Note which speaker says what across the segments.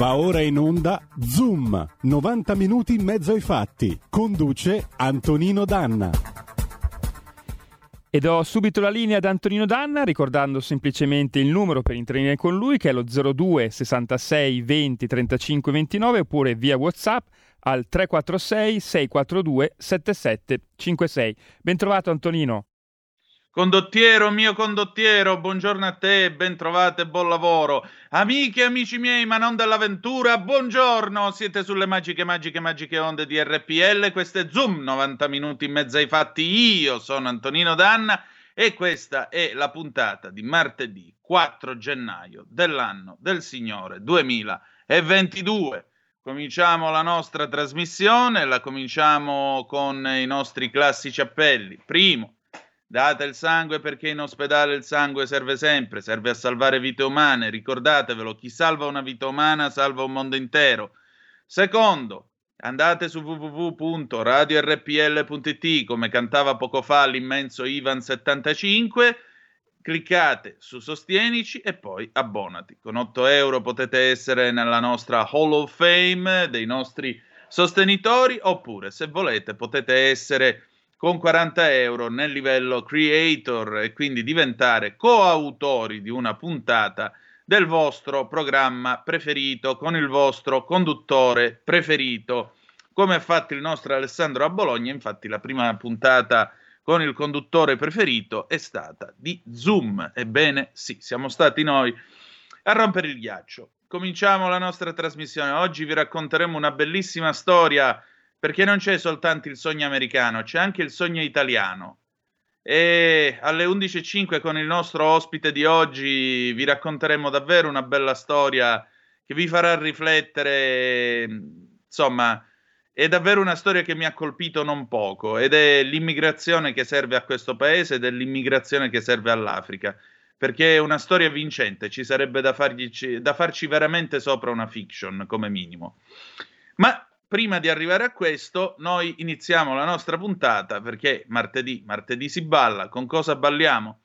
Speaker 1: Va ora in onda Zoom, 90 minuti in mezzo ai fatti. Conduce Antonino Danna.
Speaker 2: E do subito la linea ad Antonino Danna ricordando semplicemente il numero per intervenire con lui che è lo 02 66 20 35 29 oppure via Whatsapp al 346 642 7756. Bentrovato Antonino.
Speaker 3: Condottiero, mio condottiero, buongiorno a te, ben trovate, buon lavoro. Amiche e amici miei, ma non dell'avventura, buongiorno. Siete sulle magiche, magiche, magiche onde di RPL. Questo è Zoom, 90 minuti in mezzo ai fatti. Io sono Antonino Danna e questa è la puntata di martedì 4 gennaio dell'anno del Signore 2022. Cominciamo la nostra trasmissione, la cominciamo con i nostri classici appelli. Primo, Date il sangue perché in ospedale il sangue serve sempre, serve a salvare vite umane, ricordatevelo, chi salva una vita umana salva un mondo intero. Secondo, andate su www.radiorpl.it come cantava poco fa l'immenso Ivan75, cliccate su Sostienici e poi abbonati. Con 8 euro potete essere nella nostra Hall of Fame dei nostri sostenitori oppure se volete potete essere con 40 euro nel livello creator e quindi diventare coautori di una puntata del vostro programma preferito con il vostro conduttore preferito, come ha fatto il nostro Alessandro a Bologna. Infatti, la prima puntata con il conduttore preferito è stata di Zoom. Ebbene, sì, siamo stati noi a rompere il ghiaccio. Cominciamo la nostra trasmissione. Oggi vi racconteremo una bellissima storia perché non c'è soltanto il sogno americano, c'è anche il sogno italiano. E alle 11.05 con il nostro ospite di oggi vi racconteremo davvero una bella storia che vi farà riflettere, insomma, è davvero una storia che mi ha colpito non poco ed è l'immigrazione che serve a questo paese ed è l'immigrazione che serve all'Africa, perché è una storia vincente, ci sarebbe da, fargli, da farci veramente sopra una fiction come minimo. Ma prima di arrivare a questo, noi iniziamo la nostra puntata perché martedì, martedì si balla. Con cosa balliamo?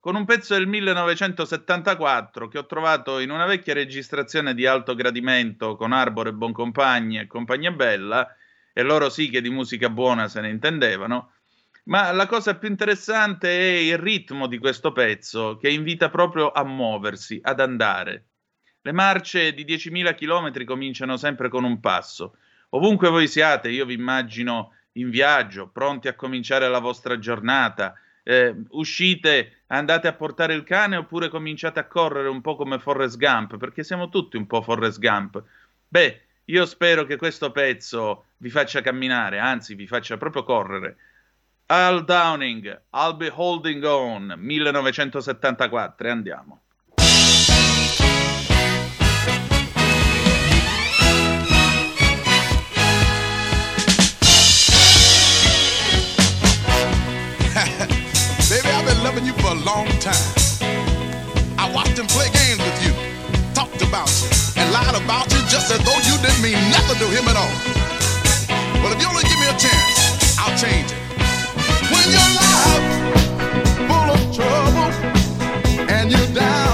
Speaker 3: Con un pezzo del 1974 che ho trovato in una vecchia registrazione di alto gradimento con Arbore, Boncompagni e compagnia bella, e loro sì che di musica buona se ne intendevano. Ma la cosa più interessante è il ritmo di questo pezzo che invita proprio a muoversi, ad andare. Le marce di 10.000 km cominciano sempre con un passo Ovunque voi siate, io vi immagino in viaggio, pronti a cominciare la vostra giornata. Eh, uscite, andate a portare il cane oppure cominciate a correre un po' come Forrest Gump, perché siamo tutti un po' Forrest Gump. Beh, io spero che questo pezzo vi faccia camminare, anzi vi faccia proprio correre. Al Downing, I'll be holding on, 1974, e andiamo.
Speaker 4: loving you for a long time. I watched him play games with you, talked about you, and lied about you just as though you didn't mean nothing to him at all. But if you only give me a chance, I'll change it. When your life full of trouble and you're down.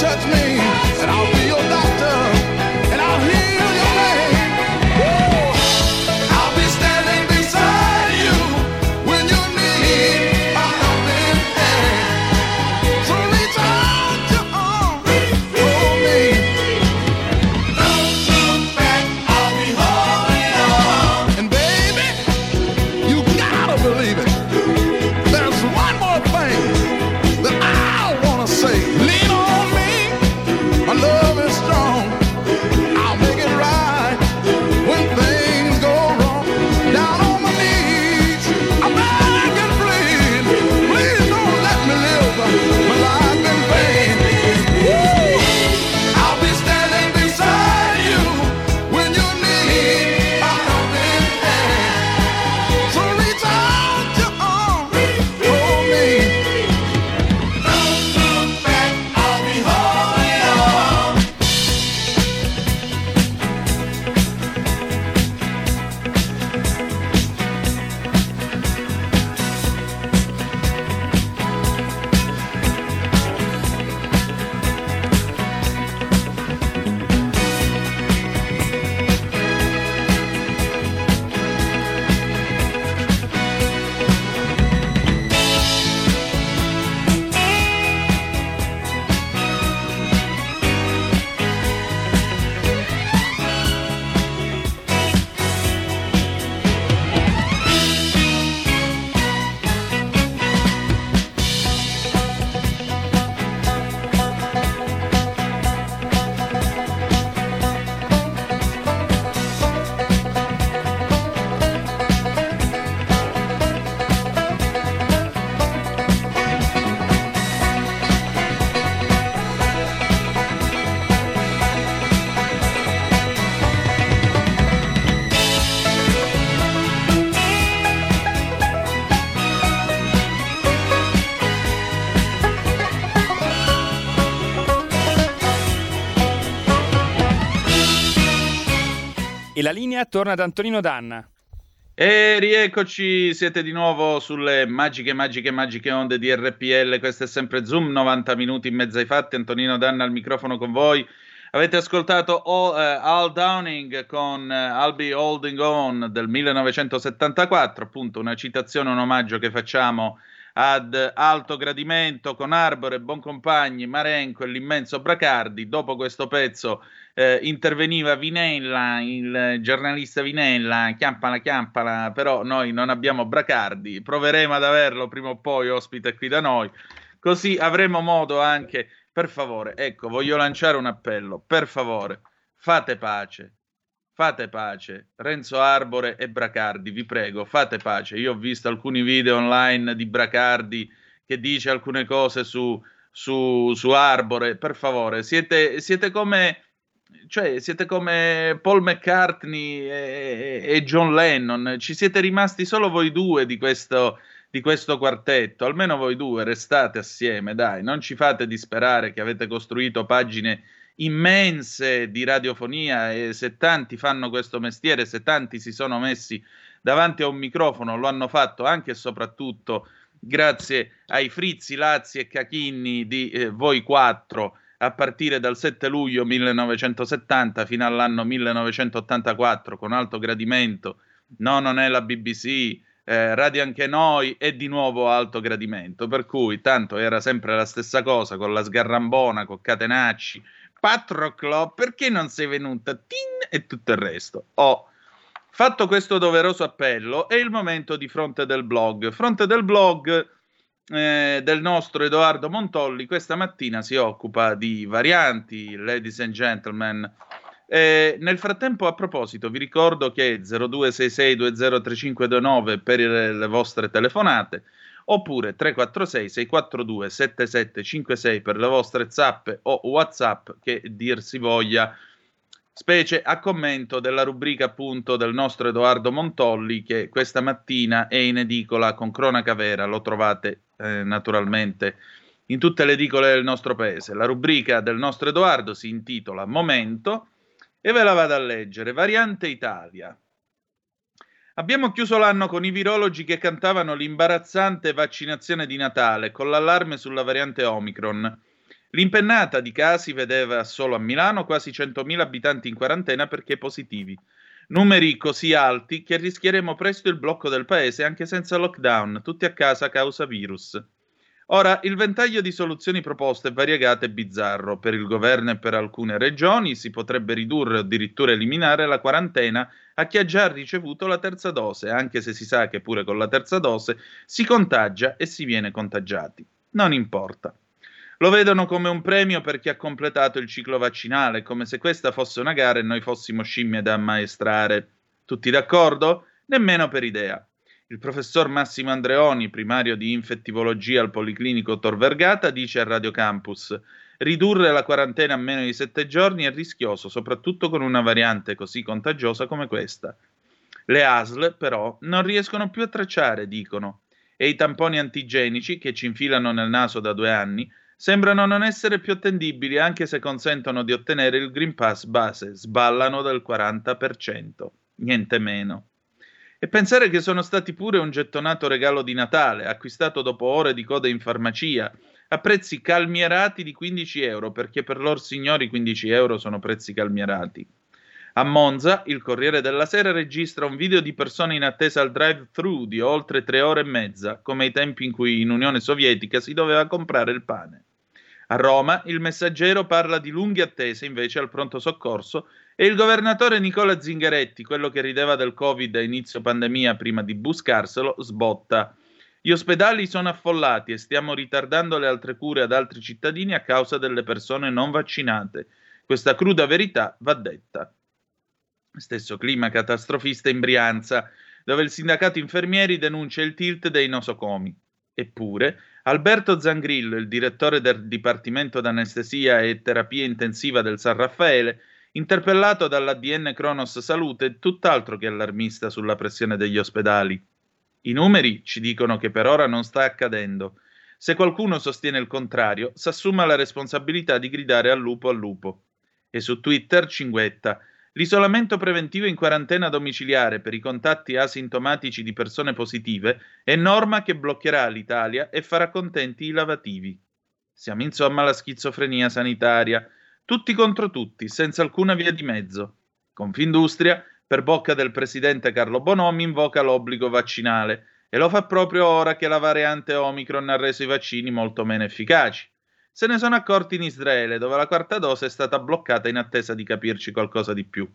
Speaker 2: touch me. Linea torna ad Antonino Danna.
Speaker 3: E rieccoci, siete di nuovo sulle magiche, magiche, magiche onde di RPL. Questo è sempre Zoom, 90 minuti in mezzo ai fatti. Antonino Danna al microfono con voi. Avete ascoltato All, uh, Al Downing con uh, I'll Be Holding On del 1974, appunto una citazione, un omaggio che facciamo ad alto gradimento con Arbore, Boncompagni, Marenco e l'immenso Bracardi. Dopo questo pezzo eh, interveniva Vinella, il giornalista Vinella, chiampala, chiampala, però noi non abbiamo Bracardi, proveremo ad averlo prima o poi ospite qui da noi, così avremo modo anche, per favore, ecco, voglio lanciare un appello, per favore, fate pace, fate pace. Renzo Arbore e Bracardi, vi prego, fate pace. Io ho visto alcuni video online di Bracardi che dice alcune cose su, su, su Arbore. Per favore, siete, siete, come, cioè, siete come Paul McCartney e, e, John Lennon. Ci siete rimasti solo voi due di questo, di questo quartetto. Almeno voi due restate assieme, dai. Non ci fate disperare che avete costruito pagine immense di radiofonia e se tanti fanno questo mestiere, se tanti si sono messi davanti a un microfono, lo hanno fatto anche e soprattutto grazie ai frizzi, lazzi e cachinni di eh, voi quattro a partire dal 7 luglio 1970 fino all'anno 1984 con alto gradimento. No, non è la BBC, eh, radio anche noi e di nuovo alto gradimento. Per cui tanto era sempre la stessa cosa con la sgarrambona, con Catenacci, Patroclo, perché non sei venuta? Tin e tutto il resto. Ho fatto questo doveroso appello, è il momento di fronte del blog. Fronte del blog eh, del nostro Edoardo Montolli questa mattina si occupa di varianti, ladies and gentlemen. Eh, nel frattempo, a proposito, vi ricordo che 0266203529 per le vostre telefonate oppure 346 642 7756 per le vostre zappe o whatsapp che dir si voglia specie a commento della rubrica appunto del nostro Edoardo Montolli che questa mattina è in edicola con cronaca vera, lo trovate eh, naturalmente in tutte le edicole del nostro paese. La rubrica del nostro Edoardo si intitola Momento e ve la vado a leggere. Variante Italia. Abbiamo chiuso l'anno con i virologi che cantavano l'imbarazzante vaccinazione di Natale con l'allarme sulla variante Omicron. L'impennata di casi vedeva solo a Milano quasi 100.000 abitanti in quarantena perché positivi. Numeri così alti che rischieremo presto il blocco del paese anche senza lockdown, tutti a casa causa virus. Ora, il ventaglio di soluzioni proposte è variegato e bizzarro. Per il governo e per alcune regioni si potrebbe ridurre o addirittura eliminare la quarantena a chi ha già ricevuto la terza dose, anche se si sa che pure con la terza dose si contagia e si viene contagiati. Non importa. Lo vedono come un premio per chi ha completato il ciclo vaccinale, come se questa fosse una gara e noi fossimo scimmie da ammaestrare. Tutti d'accordo? Nemmeno per idea. Il professor Massimo Andreoni, primario di infettivologia al Policlinico Tor Vergata, dice a Radio Campus: Ridurre la quarantena a meno di sette giorni è rischioso, soprattutto con una variante così contagiosa come questa. Le ASL, però, non riescono più a tracciare, dicono, e i tamponi antigenici, che ci infilano nel naso da due anni, sembrano non essere più attendibili anche se consentono di ottenere il Green Pass base, sballano del 40%, niente meno. E pensare che sono stati pure un gettonato regalo di Natale, acquistato dopo ore di coda in farmacia, a prezzi calmierati di 15 euro, perché per loro signori 15 euro sono prezzi calmierati. A Monza, il Corriere della Sera registra un video di persone in attesa al drive-thru di oltre tre ore e mezza, come ai tempi in cui in Unione Sovietica si doveva comprare il pane. A Roma, il messaggero parla di lunghe attese invece al pronto soccorso e il governatore Nicola Zingaretti, quello che rideva del Covid a inizio pandemia prima di buscarselo, sbotta. Gli ospedali sono affollati e stiamo ritardando le altre cure ad altri cittadini a causa delle persone non vaccinate. Questa cruda verità va detta. Stesso clima catastrofista in Brianza, dove il sindacato infermieri denuncia il tilt dei nosocomi. Eppure, Alberto Zangrillo, il direttore del Dipartimento d'Anestesia e Terapia Intensiva del San Raffaele, interpellato dall'ADN Kronos Salute, è tutt'altro che allarmista sulla pressione degli ospedali. I numeri ci dicono che per ora non sta accadendo. Se qualcuno sostiene il contrario, s'assuma la responsabilità di gridare al lupo al lupo. E su Twitter cinguetta. L'isolamento preventivo in quarantena domiciliare per i contatti asintomatici di persone positive è norma che bloccherà l'Italia e farà contenti i lavativi. Siamo insomma alla schizofrenia sanitaria, tutti contro tutti, senza alcuna via di mezzo. Confindustria, per bocca del presidente Carlo Bonomi, invoca l'obbligo vaccinale e lo fa proprio ora che la variante Omicron ha reso i vaccini molto meno efficaci. Se ne sono accorti in Israele, dove la quarta dose è stata bloccata in attesa di capirci qualcosa di più.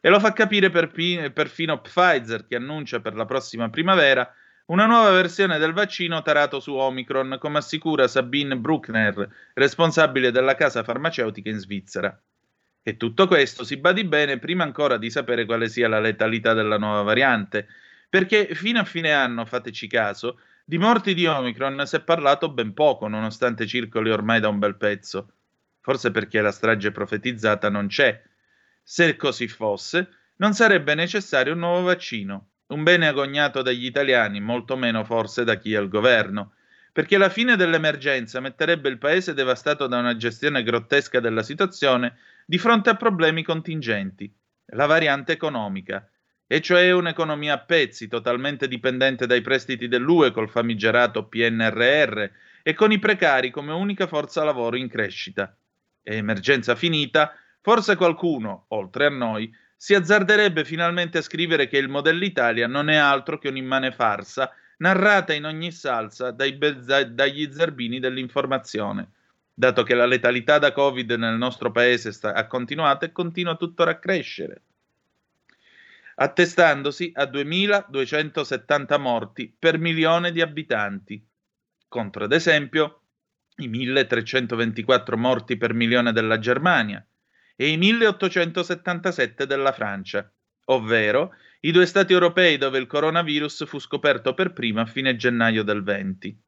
Speaker 3: E lo fa capire perfino Pfizer, che annuncia per la prossima primavera una nuova versione del vaccino tarato su Omicron, come assicura Sabine Bruckner, responsabile della casa farmaceutica in Svizzera. E tutto questo si badi bene prima ancora di sapere quale sia la letalità della nuova variante, perché fino a fine anno, fateci caso, di morti di Omicron si è parlato ben poco, nonostante circoli ormai da un bel pezzo. Forse perché la strage profetizzata non c'è. Se così fosse, non sarebbe necessario un nuovo vaccino un bene agognato dagli italiani, molto meno forse da chi è al governo, perché la fine dell'emergenza metterebbe il paese devastato da una gestione grottesca della situazione di fronte a problemi contingenti, la variante economica, e cioè un'economia a pezzi, totalmente dipendente dai prestiti dell'UE col famigerato PNRR e con i precari come unica forza lavoro in crescita. E emergenza finita, forse qualcuno, oltre a noi, si azzarderebbe finalmente a scrivere che il modello Italia non è altro che un'immane farsa narrata in ogni salsa dai be- dagli zerbini dell'informazione, dato che la letalità da Covid nel nostro paese sta- ha continuato e continua tuttora a crescere, attestandosi a 2.270 morti per milione di abitanti, contro ad esempio i 1.324 morti per milione della Germania, e i 1877 della Francia, ovvero i due stati europei dove il coronavirus fu scoperto per primo a fine gennaio del 20.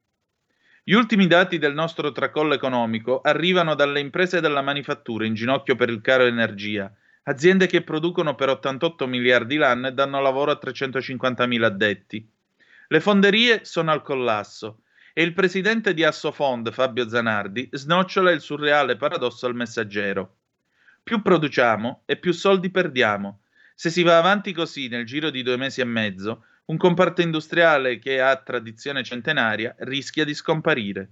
Speaker 3: Gli ultimi dati del nostro tracollo economico arrivano dalle imprese della manifattura in ginocchio per il caro energia, aziende che producono per 88 miliardi l'anno e danno lavoro a 350 mila addetti. Le fonderie sono al collasso e il presidente di Assofond, Fabio Zanardi, snocciola il surreale paradosso al messaggero. Più produciamo e più soldi perdiamo. Se si va avanti così nel giro di due mesi e mezzo, un comparto industriale che ha tradizione centenaria rischia di scomparire.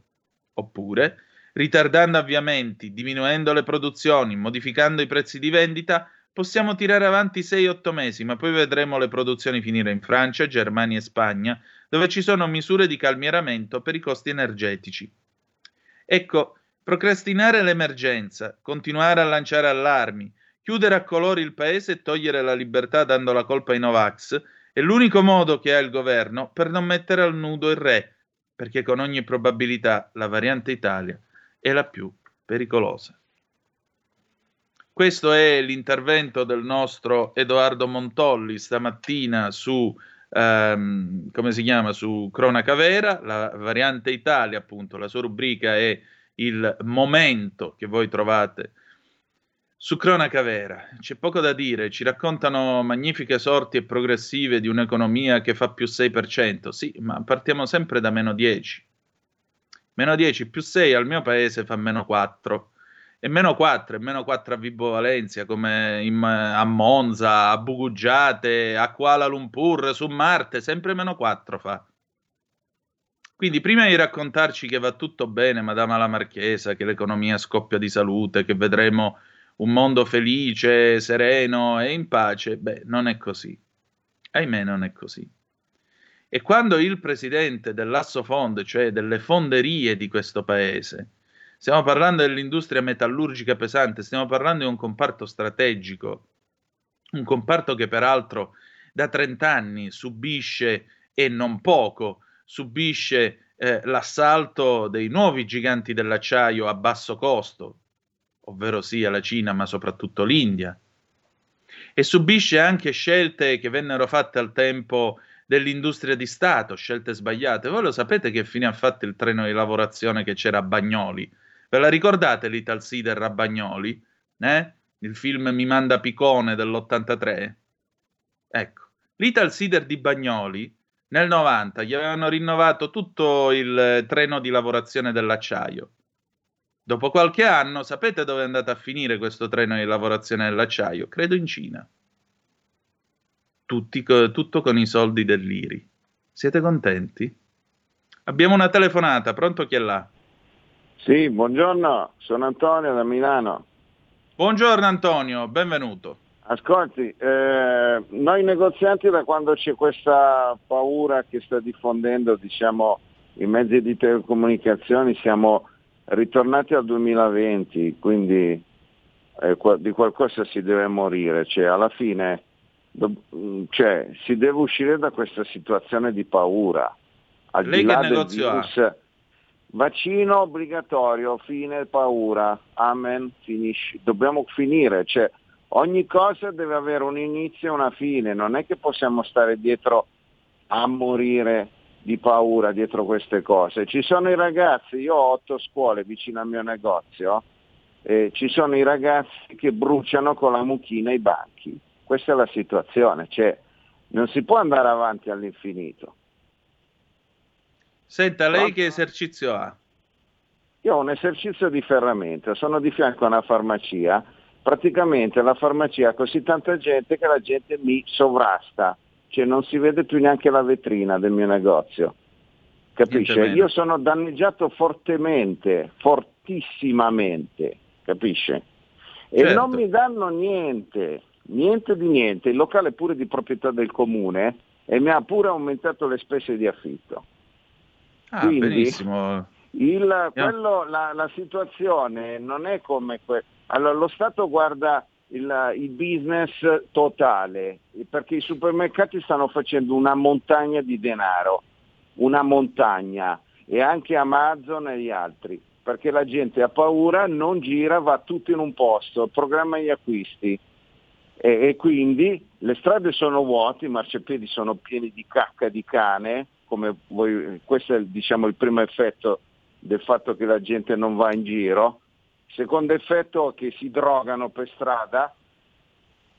Speaker 3: Oppure, ritardando avviamenti, diminuendo le produzioni, modificando i prezzi di vendita, possiamo tirare avanti 6-8 mesi, ma poi vedremo le produzioni finire in Francia, Germania e Spagna, dove ci sono misure di calmieramento per i costi energetici. Ecco, Procrastinare l'emergenza, continuare a lanciare allarmi, chiudere a colori il paese e togliere la libertà dando la colpa ai Novax è l'unico modo che ha il governo per non mettere al nudo il re, perché con ogni probabilità la variante Italia è la più pericolosa. Questo è l'intervento del nostro Edoardo Montolli stamattina su, ehm, come si chiama, su Cronaca Vera, la variante Italia, appunto, la sua rubrica è il momento che voi trovate su Cronaca Vera. C'è poco da dire, ci raccontano magnifiche sorti e progressive di un'economia che fa più 6%. Sì, ma partiamo sempre da meno 10. Meno 10 più 6 al mio paese fa meno 4. E meno 4, e meno 4 a Vibo Valencia, come in, a Monza, a Bugugiate, a Kuala Lumpur, su Marte, sempre meno 4 fa. Quindi prima di raccontarci che va tutto bene, Madama la Marchesa, che l'economia scoppia di salute, che vedremo un mondo felice, sereno e in pace, beh, non è così. Ahimè, non è così. E quando il presidente dell'Assofond, cioè delle fonderie di questo paese, stiamo parlando dell'industria metallurgica pesante, stiamo parlando di un comparto strategico, un comparto che peraltro da 30 anni subisce e non poco subisce eh, l'assalto dei nuovi giganti dell'acciaio a basso costo, ovvero sia la Cina, ma soprattutto l'India, e subisce anche scelte che vennero fatte al tempo dell'industria di Stato, scelte sbagliate. Voi lo sapete che fine ha fatto il treno di lavorazione che c'era a Bagnoli? Ve la ricordate l'Ital Sider a Bagnoli? Eh? Il film Mi manda Picone dell'83? Ecco, l'Ital Sider di Bagnoli nel 90 gli avevano rinnovato tutto il treno di lavorazione dell'acciaio. Dopo qualche anno, sapete dove è andato a finire questo treno di lavorazione dell'acciaio? Credo in Cina. Tutti, tutto con i soldi dell'IRI. Siete contenti? Abbiamo una telefonata, pronto chi è là?
Speaker 5: Sì, buongiorno, sono Antonio da Milano.
Speaker 3: Buongiorno Antonio, benvenuto.
Speaker 5: Ascolti, eh, noi negozianti da quando c'è questa paura che sta diffondendo diciamo, i mezzi di telecomunicazioni siamo ritornati al 2020, quindi eh, di qualcosa si deve morire, cioè alla fine do, cioè, si deve uscire da questa situazione di paura.
Speaker 3: Al Lei che negozio virus, ha?
Speaker 5: Vaccino obbligatorio, fine paura, amen, finisci. Dobbiamo finire, cioè, ogni cosa deve avere un inizio e una fine, non è che possiamo stare dietro a morire di paura dietro queste cose. Ci sono i ragazzi, io ho otto scuole vicino al mio negozio, e ci sono i ragazzi che bruciano con la mucchina i banchi. Questa è la situazione, cioè non si può andare avanti all'infinito.
Speaker 3: Senta, lei che esercizio ha?
Speaker 5: Io ho un esercizio di ferramenta, sono di fianco a una farmacia, praticamente la farmacia ha così tanta gente che la gente mi sovrasta cioè non si vede più neanche la vetrina del mio negozio. Capisce? Io sono danneggiato fortemente, fortissimamente, capisce? E certo. non mi danno niente, niente di niente. Il locale è pure di proprietà del comune e mi ha pure aumentato le spese di affitto.
Speaker 3: Ah, Quindi, benissimo.
Speaker 5: Il, quello, la, la, situazione non è come... Que- allora, lo Stato guarda il, il, business totale, perché i supermercati stanno facendo una montagna di denaro, una montagna, e anche Amazon e gli altri, perché la gente ha paura, non gira, va tutto in un posto, programma gli acquisti. E, e quindi le strade sono vuote, i marciapiedi sono pieni di cacca di cane, come voi, questo è diciamo, il primo effetto del fatto che la gente non va in giro, Secondo effetto che si drogano per strada.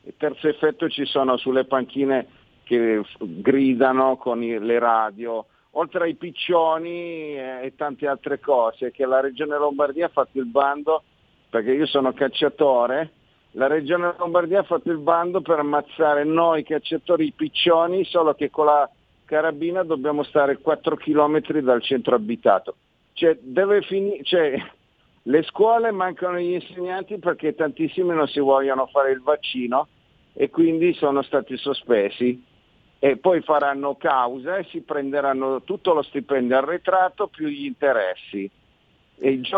Speaker 5: E terzo effetto ci sono sulle panchine che gridano con le radio, oltre ai piccioni e tante altre cose che la Regione Lombardia ha fatto il bando, perché io sono cacciatore, la Regione Lombardia ha fatto il bando per ammazzare noi cacciatori i piccioni, solo che con la carabina dobbiamo stare 4 km dal centro abitato. Cioè, deve finire, cioè, le scuole mancano gli insegnanti perché tantissimi non si vogliono fare il vaccino e quindi sono stati sospesi e poi faranno causa e si prenderanno tutto lo stipendio arretrato più gli interessi.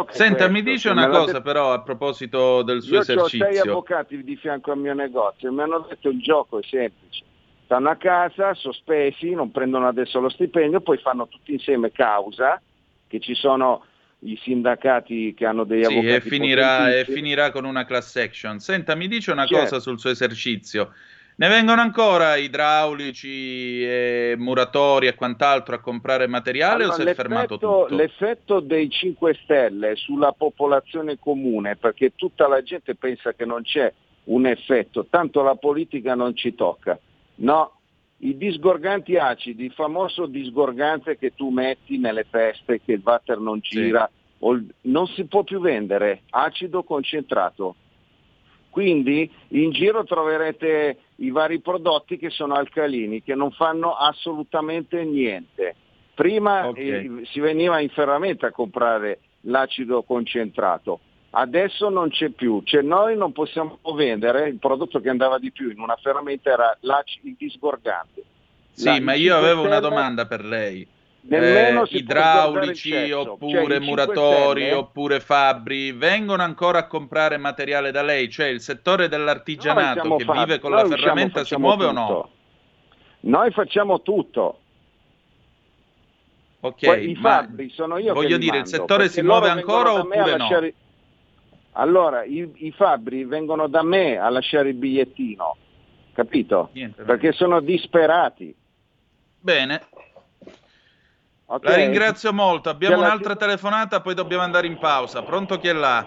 Speaker 3: Senta, mi dice una cosa detto... però a proposito del suo
Speaker 5: Io
Speaker 3: esercizio.
Speaker 5: Io ho sei avvocati di fianco al mio negozio e mi hanno detto il gioco è semplice. Stanno a casa, sospesi, non prendono adesso lo stipendio, poi fanno tutti insieme causa, che ci sono i sindacati che hanno degli
Speaker 3: sì,
Speaker 5: avvocati.
Speaker 3: E finirà, e finirà con una class action. Senta, mi dice una certo. cosa sul suo esercizio. Ne vengono ancora idraulici, e muratori e quant'altro a comprare materiale allora, o si è fermato tutto?
Speaker 5: L'effetto dei 5 Stelle sulla popolazione comune, perché tutta la gente pensa che non c'è un effetto, tanto la politica non ci tocca. No, i disgorganti acidi, il famoso disgorgante che tu metti nelle feste, che il water non gira, sì. non si può più vendere, acido concentrato. Quindi in giro troverete i vari prodotti che sono alcalini, che non fanno assolutamente niente. Prima okay. eh, si veniva in ferramenta a comprare l'acido concentrato, Adesso non c'è più, cioè noi non possiamo vendere, il prodotto che andava di più in una ferramenta era il disgorgante.
Speaker 3: Sì, La, ma io avevo una domanda per lei. Eh, idraulici oppure cioè, muratori stelle, oppure fabbri vengono ancora a comprare materiale da lei? Cioè il settore dell'artigianato che fabri, vive con la ferramenta si muove tutto. o no?
Speaker 5: Noi facciamo tutto.
Speaker 3: Ok, Poi, i fabbri sono io voglio dire, mando, il settore si muove ancora oppure no?
Speaker 5: Allora i, i, fabbri vengono da me a lasciare il bigliettino, capito? Niente, Perché sono disperati.
Speaker 3: Bene. Okay. La ringrazio molto. Abbiamo un'altra la... telefonata, poi dobbiamo andare in pausa. Pronto chi è là?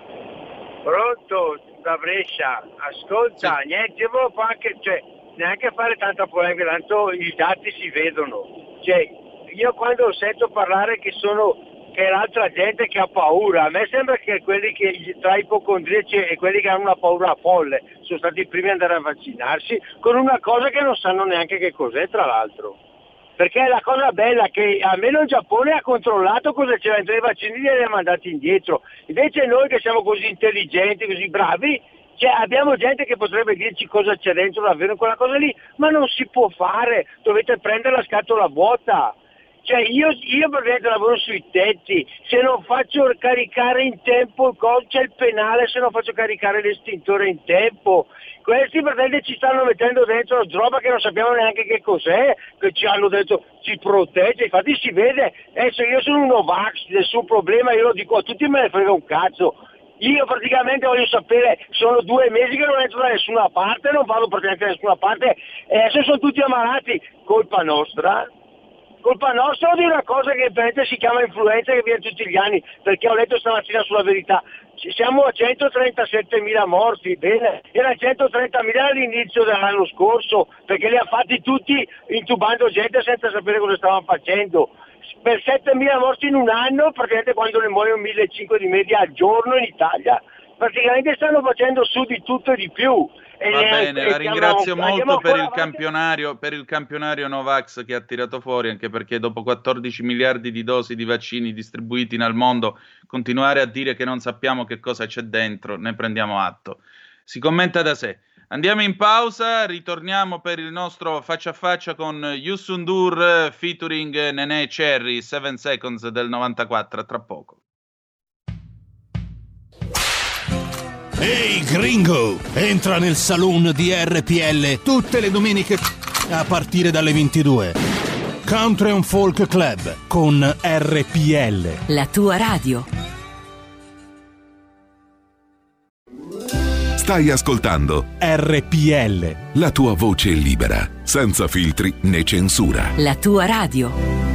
Speaker 6: Pronto da Brescia. Ascolta, sì. niente, volevo anche, cioè, neanche fare tanta polemica, tanto i dati si vedono. Cioè, io quando sento parlare che sono è l'altra gente che ha paura. A me sembra che quelli che tra ipocondriaci e quelli che hanno una paura folle sono stati i primi ad andare a vaccinarsi con una cosa che non sanno neanche che cos'è tra l'altro. Perché la cosa bella è che almeno il Giappone ha controllato cosa c'era dentro i vaccini e li ha mandati indietro. Invece noi che siamo così intelligenti, così bravi, cioè, abbiamo gente che potrebbe dirci cosa c'è dentro davvero in quella cosa lì, ma non si può fare, dovete prendere la scatola vuota. Cioè io, io praticamente lavoro sui tetti, se non faccio caricare in tempo il coso c'è il penale se non faccio caricare l'estintore in tempo. Questi praticamente ci stanno mettendo dentro roba che non sappiamo neanche che cos'è, che ci hanno detto ci protegge, infatti si vede, adesso io sono un Novax, nessun problema, io lo dico a tutti me ne frega un cazzo. Io praticamente voglio sapere, sono due mesi che non entro da nessuna parte, non vado praticamente da nessuna parte e adesso sono tutti ammalati, colpa nostra? Colpa nostra o di una cosa che veramente si chiama influenza che viene tutti gli anni, perché ho letto stamattina sulla verità. Siamo a 137.000 morti, bene, era 130.000 all'inizio dell'anno scorso, perché li ha fatti tutti intubando gente senza sapere cosa stavano facendo. Per 7.000 morti in un anno, praticamente quando ne muoiono 1.500 di media al giorno in Italia, praticamente stanno facendo su di tutto e di più.
Speaker 3: Va bene, la ringrazio molto per il, campionario, per il campionario Novax che ha tirato fuori, anche perché dopo 14 miliardi di dosi di vaccini distribuiti nel mondo, continuare a dire che non sappiamo che cosa c'è dentro, ne prendiamo atto. Si commenta da sé. Andiamo in pausa, ritorniamo per il nostro faccia a faccia con Yusundur featuring Nene Cherry, 7 Seconds del 94, tra poco.
Speaker 7: Ehi gringo, entra nel saloon di RPL tutte le domeniche a partire dalle 22. Country and Folk Club con RPL.
Speaker 8: La tua radio.
Speaker 9: Stai ascoltando
Speaker 7: RPL.
Speaker 9: la tua voce libera, senza filtri né censura.
Speaker 8: La tua radio.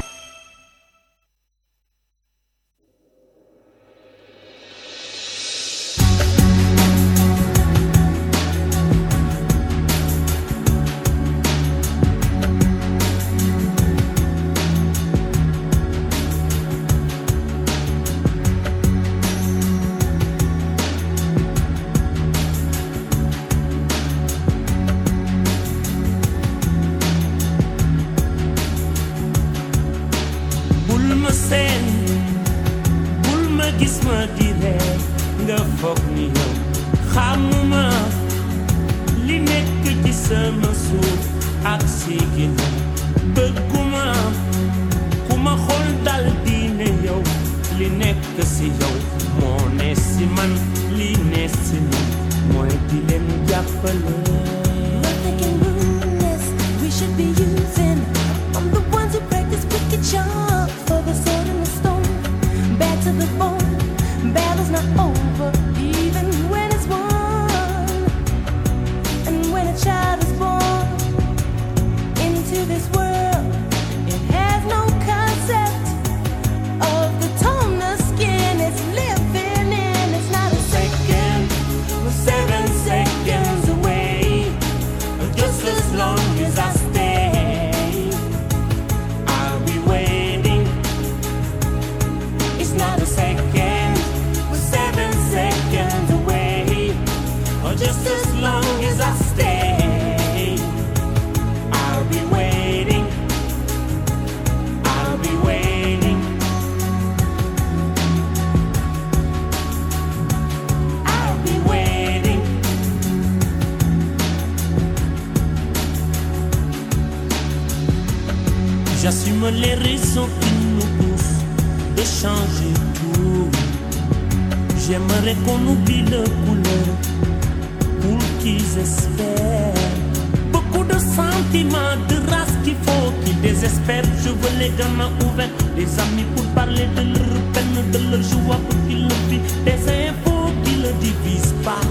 Speaker 10: Désespèrent. Je veux les gamins ouverts, des amis pour parler de leur peine, de leur joie pour qu'ils le vivent. Des infos qui ne divisent pas.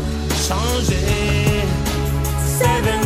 Speaker 10: Changer. Seven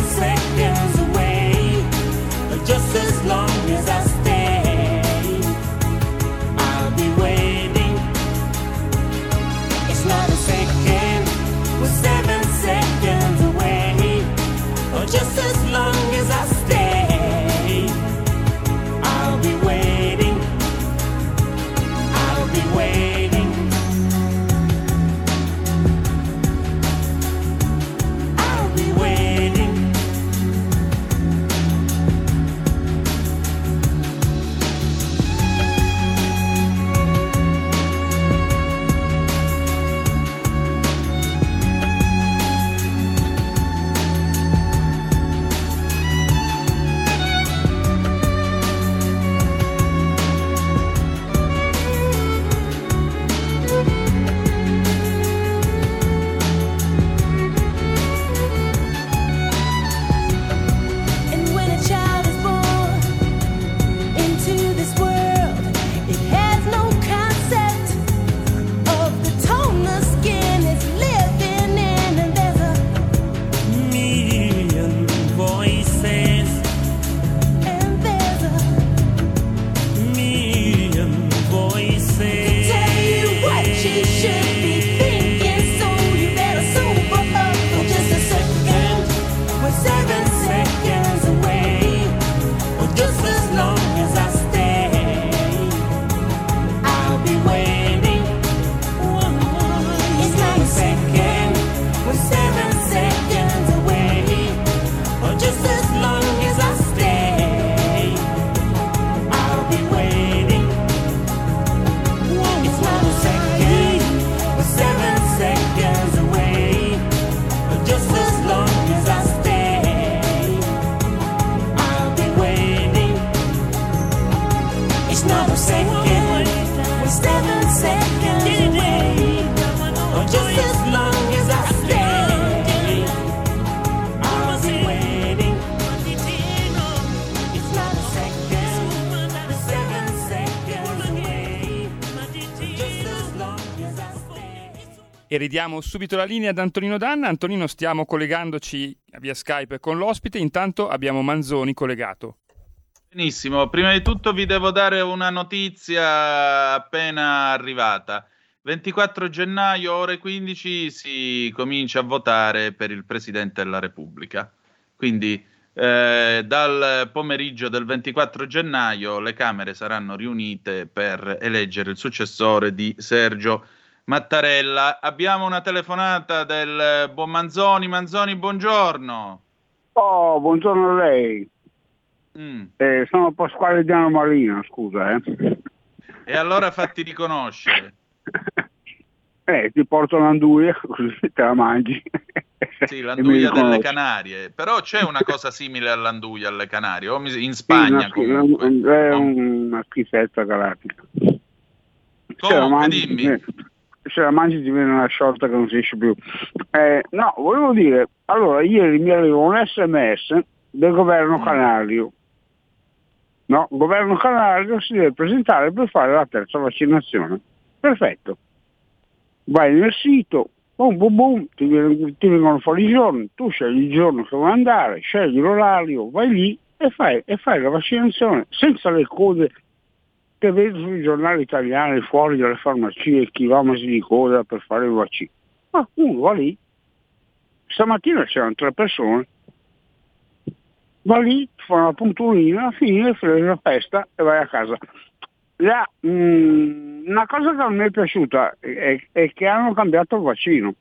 Speaker 2: E ridiamo subito la linea ad Antonino Danna. Antonino, stiamo collegandoci via Skype con l'ospite. Intanto abbiamo Manzoni collegato.
Speaker 3: Benissimo, prima di tutto vi devo dare una notizia appena arrivata. 24 gennaio, ore 15, si comincia a votare per il Presidente della Repubblica. Quindi eh, dal pomeriggio del 24 gennaio le Camere saranno riunite per eleggere il successore di Sergio Mattarella. Abbiamo una telefonata del buon Manzoni. Manzoni, buongiorno.
Speaker 11: Oh, buongiorno a lei.
Speaker 3: Mm.
Speaker 11: Eh, sono Pasquale Diano Marino, scusa. Eh.
Speaker 3: E allora fatti riconoscere.
Speaker 11: Eh, ti porto l'anduia così te la mangi.
Speaker 3: Sì, l'anduia delle. Canarie. Però c'è una cosa simile all'anduia alle Canarie, o in
Speaker 11: Sì,
Speaker 3: Spagna
Speaker 11: una, schi-
Speaker 3: comunque.
Speaker 11: è una schifezza galattica.
Speaker 3: Comunque,
Speaker 11: mangi,
Speaker 3: dimmi.
Speaker 11: Se la mangi ti viene una sciolta che non si esce più. Eh, no, volevo dire, allora ieri mi arriva un sms del governo
Speaker 3: Mm.
Speaker 11: canario. No, il governo canario si deve presentare per fare la terza vaccinazione. Perfetto. Vai nel sito, boom boom boom, ti, ti vengono fuori i giorni, tu scegli il giorno che vuoi andare, scegli l'orario, vai lì e fai, e fai la vaccinazione senza le code che vedo sui giornali italiani fuori dalle farmacie, chilometri di coda per fare il vaccino. Ma uno va lì, stamattina c'erano tre persone, va lì, fa una punturina, fine, frega la festa e vai a casa. La, mm, una cosa che a me è piaciuta è, è che hanno cambiato il vaccino.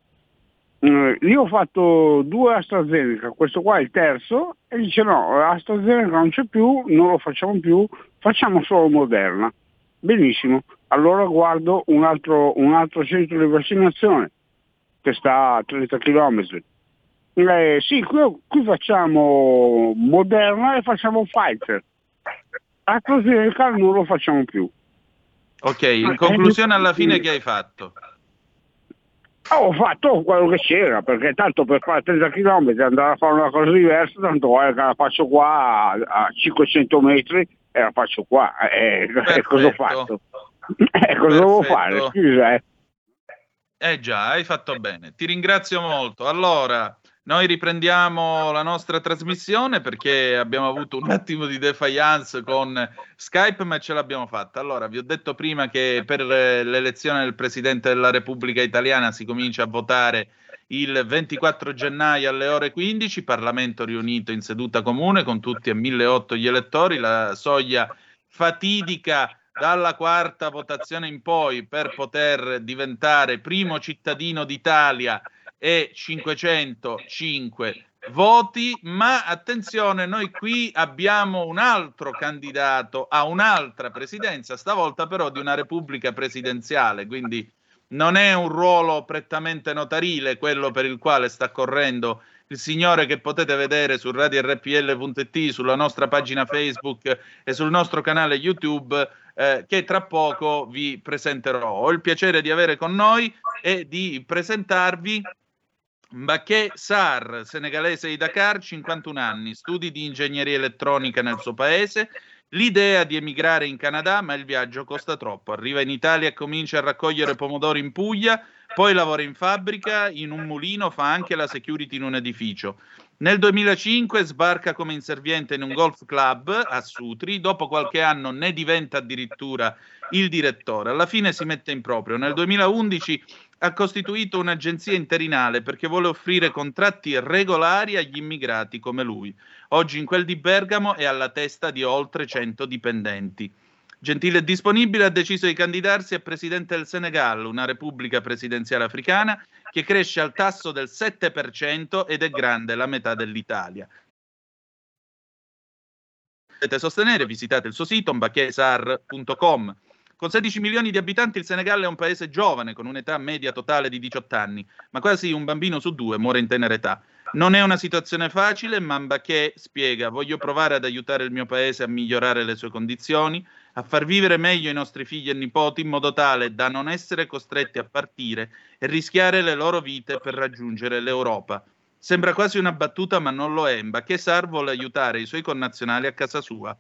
Speaker 11: Mm, io ho fatto due AstraZeneca, questo qua è il terzo, e dice no, AstraZeneca non c'è più, non lo facciamo più, facciamo solo Moderna. Benissimo, allora guardo un altro, un altro centro di vaccinazione che sta a 30 km. Eh, sì, qui, qui facciamo Moderna e facciamo Pfizer. AstraZeneca non lo facciamo più.
Speaker 3: Ok, in conclusione alla fine che hai fatto?
Speaker 11: Ah, Ho fatto quello che c'era, perché tanto per fare 30 km andare a fare una cosa diversa, tanto vale che la faccio qua a, a 500 metri e la faccio qua. Eh, eh, cosa ho fatto? Eh, cosa devo fare? Scusa, eh.
Speaker 3: Eh già, hai fatto bene. Ti ringrazio molto. Allora, noi riprendiamo la nostra trasmissione perché abbiamo avuto un attimo di defiance con Skype, ma ce l'abbiamo fatta. Allora, vi ho detto prima che per eh, l'elezione del Presidente della Repubblica Italiana si comincia a votare il 24 gennaio alle ore 15, Parlamento riunito in seduta comune con tutti e 1008 gli elettori, la soglia fatidica dalla quarta votazione in poi per poter diventare primo cittadino d'Italia e 505 voti, ma attenzione, noi qui abbiamo un altro candidato a un'altra presidenza, stavolta però di una repubblica presidenziale, quindi non è un ruolo prettamente notarile quello per il quale sta correndo il signore che potete vedere su radiorpl.it, sulla nostra pagina Facebook e sul nostro canale YouTube, eh, che tra poco vi presenterò. Ho il piacere di avere con noi e di presentarvi Mbaké Sar, senegalese di Dakar, 51 anni, studi di ingegneria elettronica nel suo paese, l'idea di emigrare in Canada, ma il viaggio costa troppo. Arriva in Italia e comincia a raccogliere pomodori in Puglia, poi lavora in fabbrica, in un mulino, fa anche la security in un edificio. Nel 2005 sbarca come inserviente in un golf club a Sutri, dopo qualche anno ne diventa addirittura il direttore. Alla fine si mette in proprio. Nel 2011 ha costituito un'agenzia interinale perché vuole offrire contratti regolari agli immigrati come lui. Oggi in quel di Bergamo è alla testa di oltre 100 dipendenti. Gentile e disponibile, ha deciso di candidarsi a presidente del Senegal, una repubblica presidenziale africana che cresce al tasso del 7% ed è grande la metà dell'Italia. Potete sostenere, visitate il suo sito mbachesar.com. Con 16 milioni di abitanti il Senegal è un paese giovane, con un'età media totale di 18 anni, ma quasi un bambino su due muore in tenera età. Non è una situazione facile, ma Mbaché spiega: Voglio provare ad aiutare il mio paese a migliorare le sue condizioni, a far vivere meglio i nostri figli e nipoti in modo tale da non essere costretti a partire e rischiare le loro vite per raggiungere l'Europa. Sembra quasi una battuta, ma non lo è. Mbaché Sar vuole aiutare i suoi connazionali a casa sua.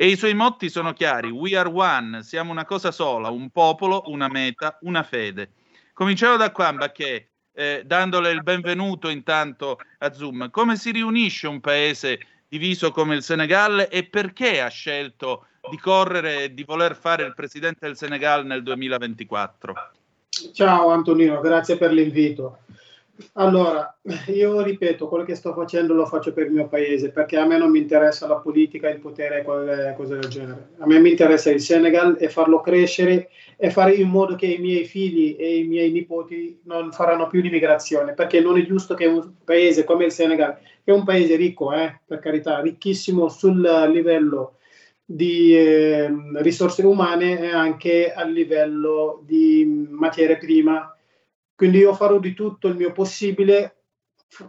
Speaker 3: E i suoi motti sono chiari: We are one, siamo una cosa sola, un popolo, una meta, una fede. Cominciamo da qua, Mbaché eh, dandole il benvenuto intanto a Zoom. Come si riunisce un paese diviso come il Senegal e perché ha scelto di correre e di voler fare il presidente del Senegal nel 2024?
Speaker 12: Ciao Antonino, grazie per l'invito. Allora, io ripeto, quello che sto facendo lo faccio per il mio paese, perché a me non mi interessa la politica, il potere cose del genere. A me mi interessa il Senegal e farlo crescere e fare in modo che i miei figli e i miei nipoti non faranno più l'immigrazione, perché non è giusto che un paese come il Senegal, che è un paese ricco, eh, per carità, ricchissimo sul livello di eh, risorse umane e anche a livello di materia prima quindi io farò di tutto il mio possibile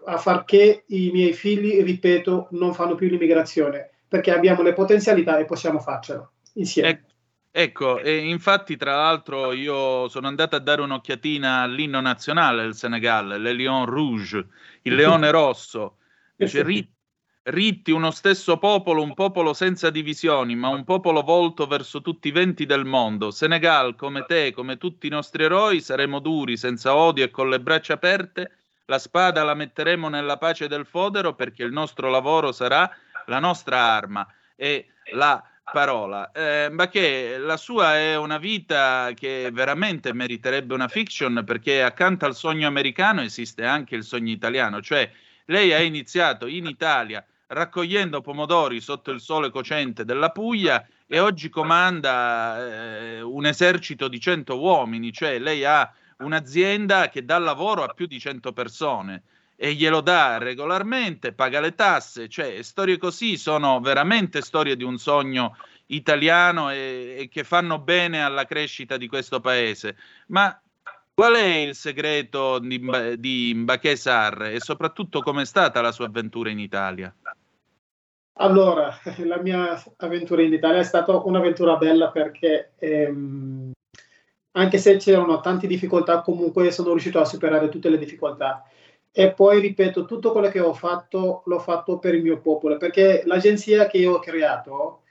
Speaker 12: a far che i miei figli, ripeto, non fanno più l'immigrazione, perché abbiamo le potenzialità e possiamo farcelo insieme.
Speaker 3: Ecco. Ecco, e infatti tra l'altro io sono andato a dare un'occhiatina all'inno nazionale del Senegal, le Lion Rouge, il leone rosso. Dice, Ritti, uno stesso popolo, un popolo senza divisioni, ma un popolo volto verso tutti i venti del mondo. Senegal, come te, come tutti i nostri eroi, saremo duri, senza odio e con le braccia aperte. La spada la metteremo nella pace del fodero perché il nostro lavoro sarà la nostra arma e la parola. Eh, ma che la sua è una vita che veramente meriterebbe una fiction perché accanto al sogno americano esiste anche il sogno italiano, cioè lei ha iniziato in Italia raccogliendo pomodori sotto il sole cocente della Puglia e oggi comanda eh, un esercito di 100 uomini, cioè lei ha un'azienda che dà lavoro a più di 100 persone e glielo dà regolarmente, paga le tasse, cioè storie così sono veramente storie di un sogno italiano e, e che fanno bene alla crescita di questo paese. Ma Qual è il segreto di, di Mbaké Sarr e soprattutto com'è stata la sua avventura in Italia?
Speaker 12: Allora, la mia avventura in Italia è stata un'avventura bella perché ehm, anche se c'erano tante difficoltà, comunque sono riuscito a superare tutte le difficoltà. E poi, ripeto, tutto quello che ho fatto l'ho fatto per il mio popolo, perché l'agenzia che io ho creato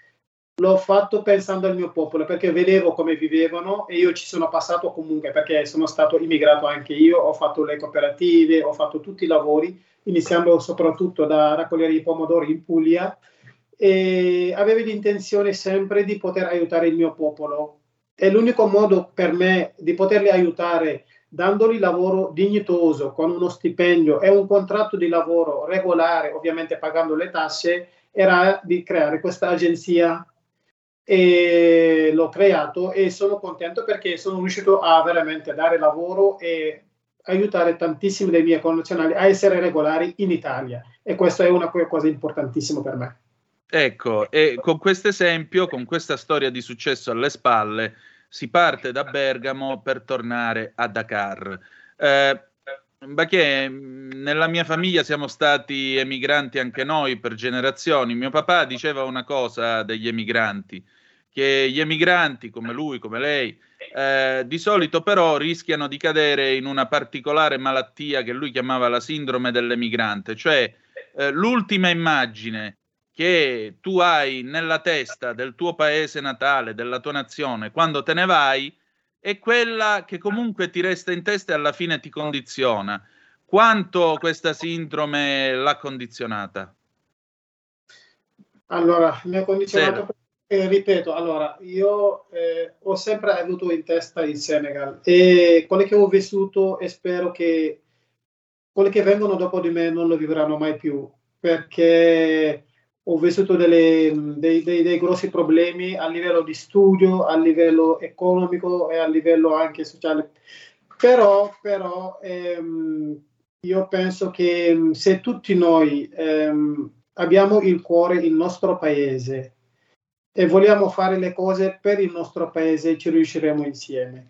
Speaker 12: l'ho fatto pensando al mio popolo perché vedevo come vivevano e io ci sono passato comunque perché sono stato immigrato anche io, ho fatto le cooperative, ho fatto tutti i lavori, iniziando soprattutto da raccogliere i pomodori in Puglia e avevo l'intenzione sempre di poter aiutare il mio popolo. È l'unico modo per me di poterli aiutare dandogli lavoro dignitoso, con uno stipendio e un contratto di lavoro regolare, ovviamente pagando le tasse, era di creare questa agenzia e l'ho creato e sono contento perché sono riuscito a veramente dare lavoro e aiutare tantissimi dei miei connazionali a essere regolari in Italia e questo è una cosa importantissima per me.
Speaker 3: Ecco, e con questo esempio, con questa storia di successo alle spalle, si parte da Bergamo per tornare a Dakar. Eh, perché nella mia famiglia siamo stati emigranti anche noi per generazioni. Mio papà diceva una cosa degli emigranti che gli emigranti come lui, come lei, eh, di solito però rischiano di cadere in una particolare malattia che lui chiamava la sindrome dell'emigrante, cioè eh, l'ultima immagine che tu hai nella testa del tuo paese natale, della tua nazione, quando te ne vai, è quella che comunque ti resta in testa e alla fine ti condiziona. Quanto questa sindrome l'ha condizionata?
Speaker 12: Allora, mi ha condizionato. Eh, ripeto, allora, io eh, ho sempre avuto in testa il Senegal e quello che ho vissuto e spero che quelli che vengono dopo di me non lo vivranno mai più, perché ho vissuto delle- dei, dei- dei grossi problemi a livello di studio, a livello economico e a livello anche sociale. Però, però ehm, io penso che mm, se tutti noi ehm, abbiamo il cuore il nostro paese e vogliamo fare le cose per il nostro paese, ci riusciremo insieme.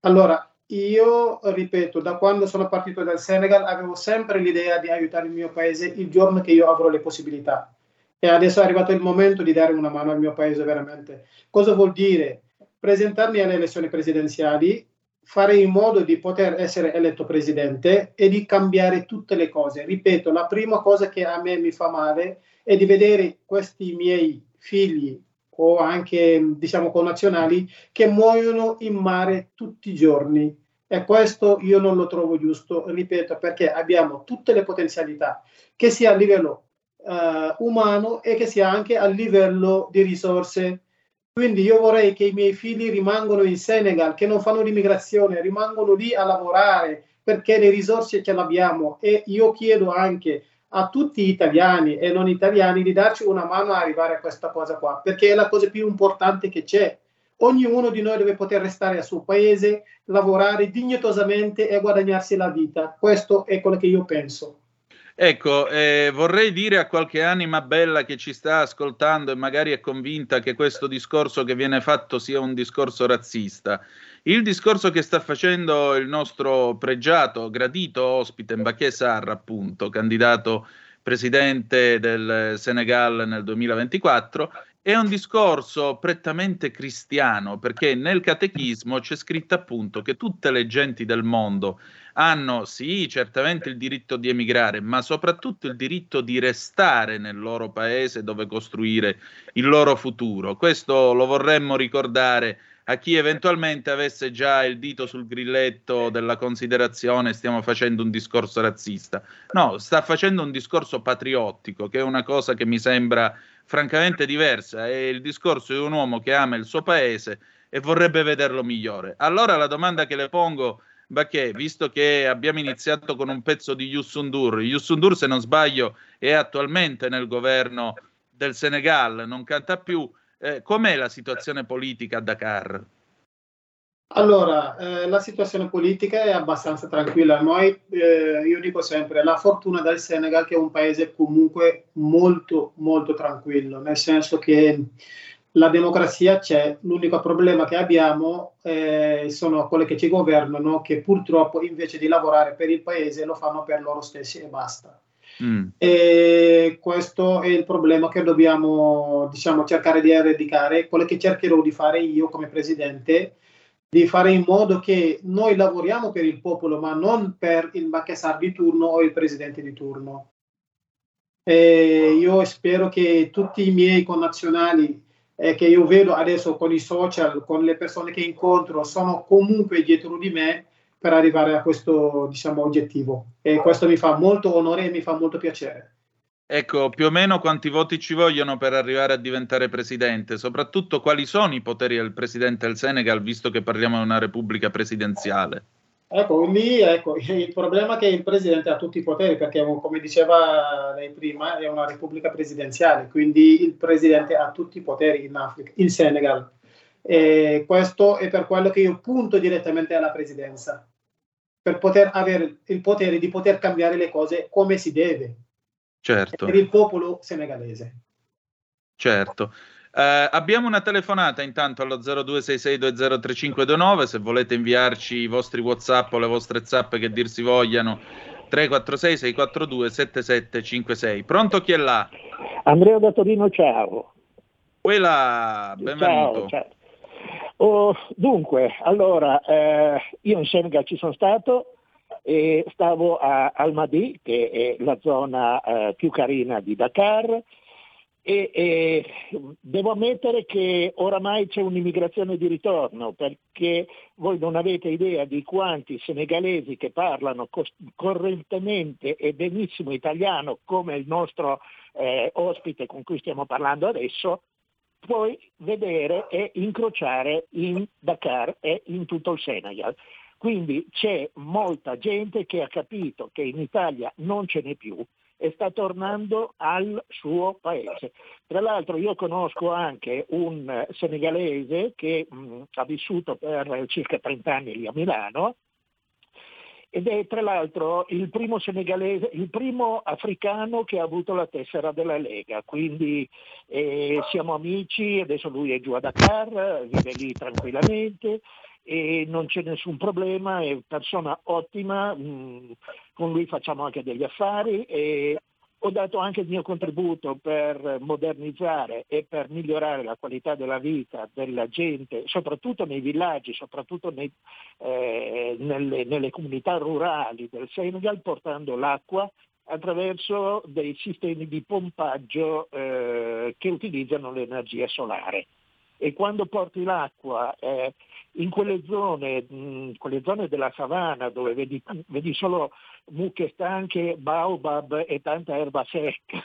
Speaker 12: Allora, io ripeto, da quando sono partito dal Senegal avevo sempre l'idea di aiutare il mio paese il giorno che io avrò le possibilità. E adesso è arrivato il momento di dare una mano al mio paese veramente. Cosa vuol dire? Presentarmi alle elezioni presidenziali, fare in modo di poter essere eletto presidente e di cambiare tutte le cose. Ripeto, la prima cosa che a me mi fa male è di vedere questi miei figli o anche diciamo connazionali che muoiono in mare tutti i giorni e questo io non lo trovo giusto, ripeto, perché abbiamo tutte le potenzialità, che sia a livello eh, umano e che sia anche a livello di risorse. Quindi io vorrei che i miei figli rimangano in Senegal, che non fanno l'immigrazione, rimangono lì a lavorare perché le risorse ce l'abbiamo e io chiedo anche a tutti gli italiani e non italiani di darci una mano a arrivare a questa cosa qua, perché è la cosa più importante che c'è. Ognuno di noi deve poter restare al suo paese, lavorare dignitosamente e guadagnarsi la vita. Questo è quello che io penso.
Speaker 3: Ecco, eh, vorrei dire a qualche anima bella che ci sta ascoltando e magari è convinta che questo discorso che viene fatto sia un discorso razzista. Il discorso che sta facendo il nostro pregiato, gradito ospite Mbaké Sarr, appunto, candidato presidente del Senegal nel 2024, è un discorso prettamente cristiano, perché nel catechismo c'è scritto appunto che tutte le genti del mondo hanno sì, certamente il diritto di emigrare, ma soprattutto il diritto di restare nel loro paese dove costruire il loro futuro. Questo lo vorremmo ricordare a chi eventualmente avesse già il dito sul grilletto della considerazione stiamo facendo un discorso razzista. No, sta facendo un discorso patriottico, che è una cosa che mi sembra francamente diversa. È il discorso di un uomo che ama il suo paese e vorrebbe vederlo migliore. Allora la domanda che le pongo Baché, visto che abbiamo iniziato con un pezzo di Yusundur, Yusundur se non sbaglio è attualmente nel governo del Senegal, non canta più, eh, com'è la situazione politica a Dakar?
Speaker 12: Allora, eh, la situazione politica è abbastanza tranquilla. Noi, eh, io dico sempre, la fortuna del Senegal che è un paese comunque molto, molto tranquillo, nel senso che la democrazia c'è, l'unico problema che abbiamo eh, sono quelle che ci governano, che purtroppo invece di lavorare per il paese lo fanno per loro stessi e basta.
Speaker 3: Mm.
Speaker 12: E questo è il problema che dobbiamo diciamo, cercare di eradicare, quello che cercherò di fare io come presidente, di fare in modo che noi lavoriamo per il popolo, ma non per il Bacchesar di turno o il presidente di turno. E io spero che tutti i miei connazionali eh, che io vedo adesso con i social, con le persone che incontro, sono comunque dietro di me per arrivare a questo diciamo, oggettivo. E questo mi fa molto onore e mi fa molto piacere.
Speaker 3: Ecco, più o meno quanti voti ci vogliono per arrivare a diventare presidente? Soprattutto quali sono i poteri del presidente del Senegal, visto che parliamo di una repubblica presidenziale?
Speaker 12: Ecco, lì ecco, il problema è che il presidente ha tutti i poteri, perché come diceva lei prima, è una repubblica presidenziale, quindi il presidente ha tutti i poteri in Africa, in Senegal. E questo è per quello che io punto direttamente alla presidenza, per poter avere il potere di poter cambiare le cose come si deve,
Speaker 3: Certo,
Speaker 12: per il popolo senegalese.
Speaker 3: certo. Eh, abbiamo una telefonata intanto allo 0266203529 se volete inviarci i vostri whatsapp o le vostre zappe che dir si vogliano 346 642 7756 pronto chi è là?
Speaker 13: Andrea da Torino, ciao.
Speaker 3: Quella, benvenuto
Speaker 13: Ciao, ciao. Oh, dunque, allora, eh, io in Senegal ci sono stato e stavo a Almadi, che è la zona eh, più carina di Dakar, E, e devo ammettere che oramai c'è un'immigrazione di ritorno perché voi non avete idea di quanti senegalesi che parlano cos- correntemente e benissimo italiano come il nostro eh, ospite con cui stiamo parlando adesso puoi vedere e incrociare in Dakar e in tutto il Senegal. Quindi c'è molta gente che ha capito che in Italia non ce n'è più e sta tornando al suo paese. Tra l'altro io conosco anche un senegalese che mh, ha vissuto per circa 30 anni lì a Milano ed è tra l'altro il primo il primo africano che ha avuto la tessera della Lega, quindi eh, siamo amici, adesso lui è giù a Dakar, vive lì tranquillamente e non c'è nessun problema, è persona ottima, mh, con lui facciamo anche degli affari e ho dato anche il mio contributo per modernizzare e per migliorare la qualità della vita della gente, soprattutto nei villaggi, soprattutto nei, eh, nelle, nelle comunità rurali del Senegal, portando l'acqua attraverso dei sistemi di pompaggio eh, che utilizzano l'energia solare. E quando porti l'acqua eh, in quelle zone, mh, quelle zone della savana dove vedi, vedi solo mucche stanche, baobab e tanta erba secca.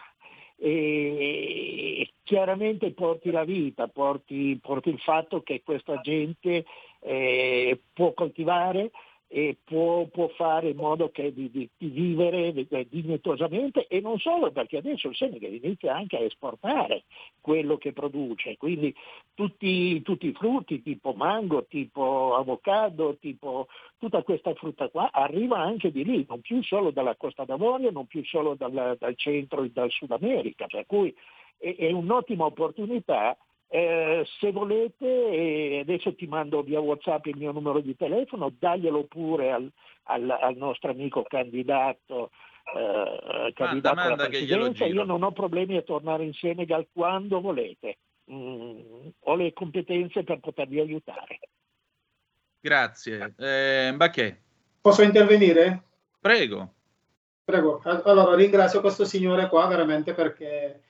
Speaker 13: E chiaramente porti la vita, porti, porti il fatto che questa gente eh, può coltivare, e può, può, fare in modo che di, di, di vivere dignitosamente e non solo perché adesso il Senegal inizia anche a esportare quello che produce, quindi tutti, tutti i frutti tipo mango, tipo avocado, tipo tutta questa frutta qua arriva anche di lì, non più solo dalla Costa d'Avorio, non più solo dal, dal centro e dal Sud America, per cui è, è un'ottima opportunità eh, se volete, eh, adesso ti mando via WhatsApp il mio numero di telefono, daglielo pure al, al, al nostro amico candidato, eh, candidato
Speaker 3: manda,
Speaker 13: alla presidenza. Io non ho problemi a tornare in Senegal quando volete. Mm, ho le competenze per potervi aiutare.
Speaker 3: Grazie. Eh, Mbacche.
Speaker 12: Posso intervenire?
Speaker 3: Prego.
Speaker 12: Prego. Allora ringrazio questo signore qua veramente perché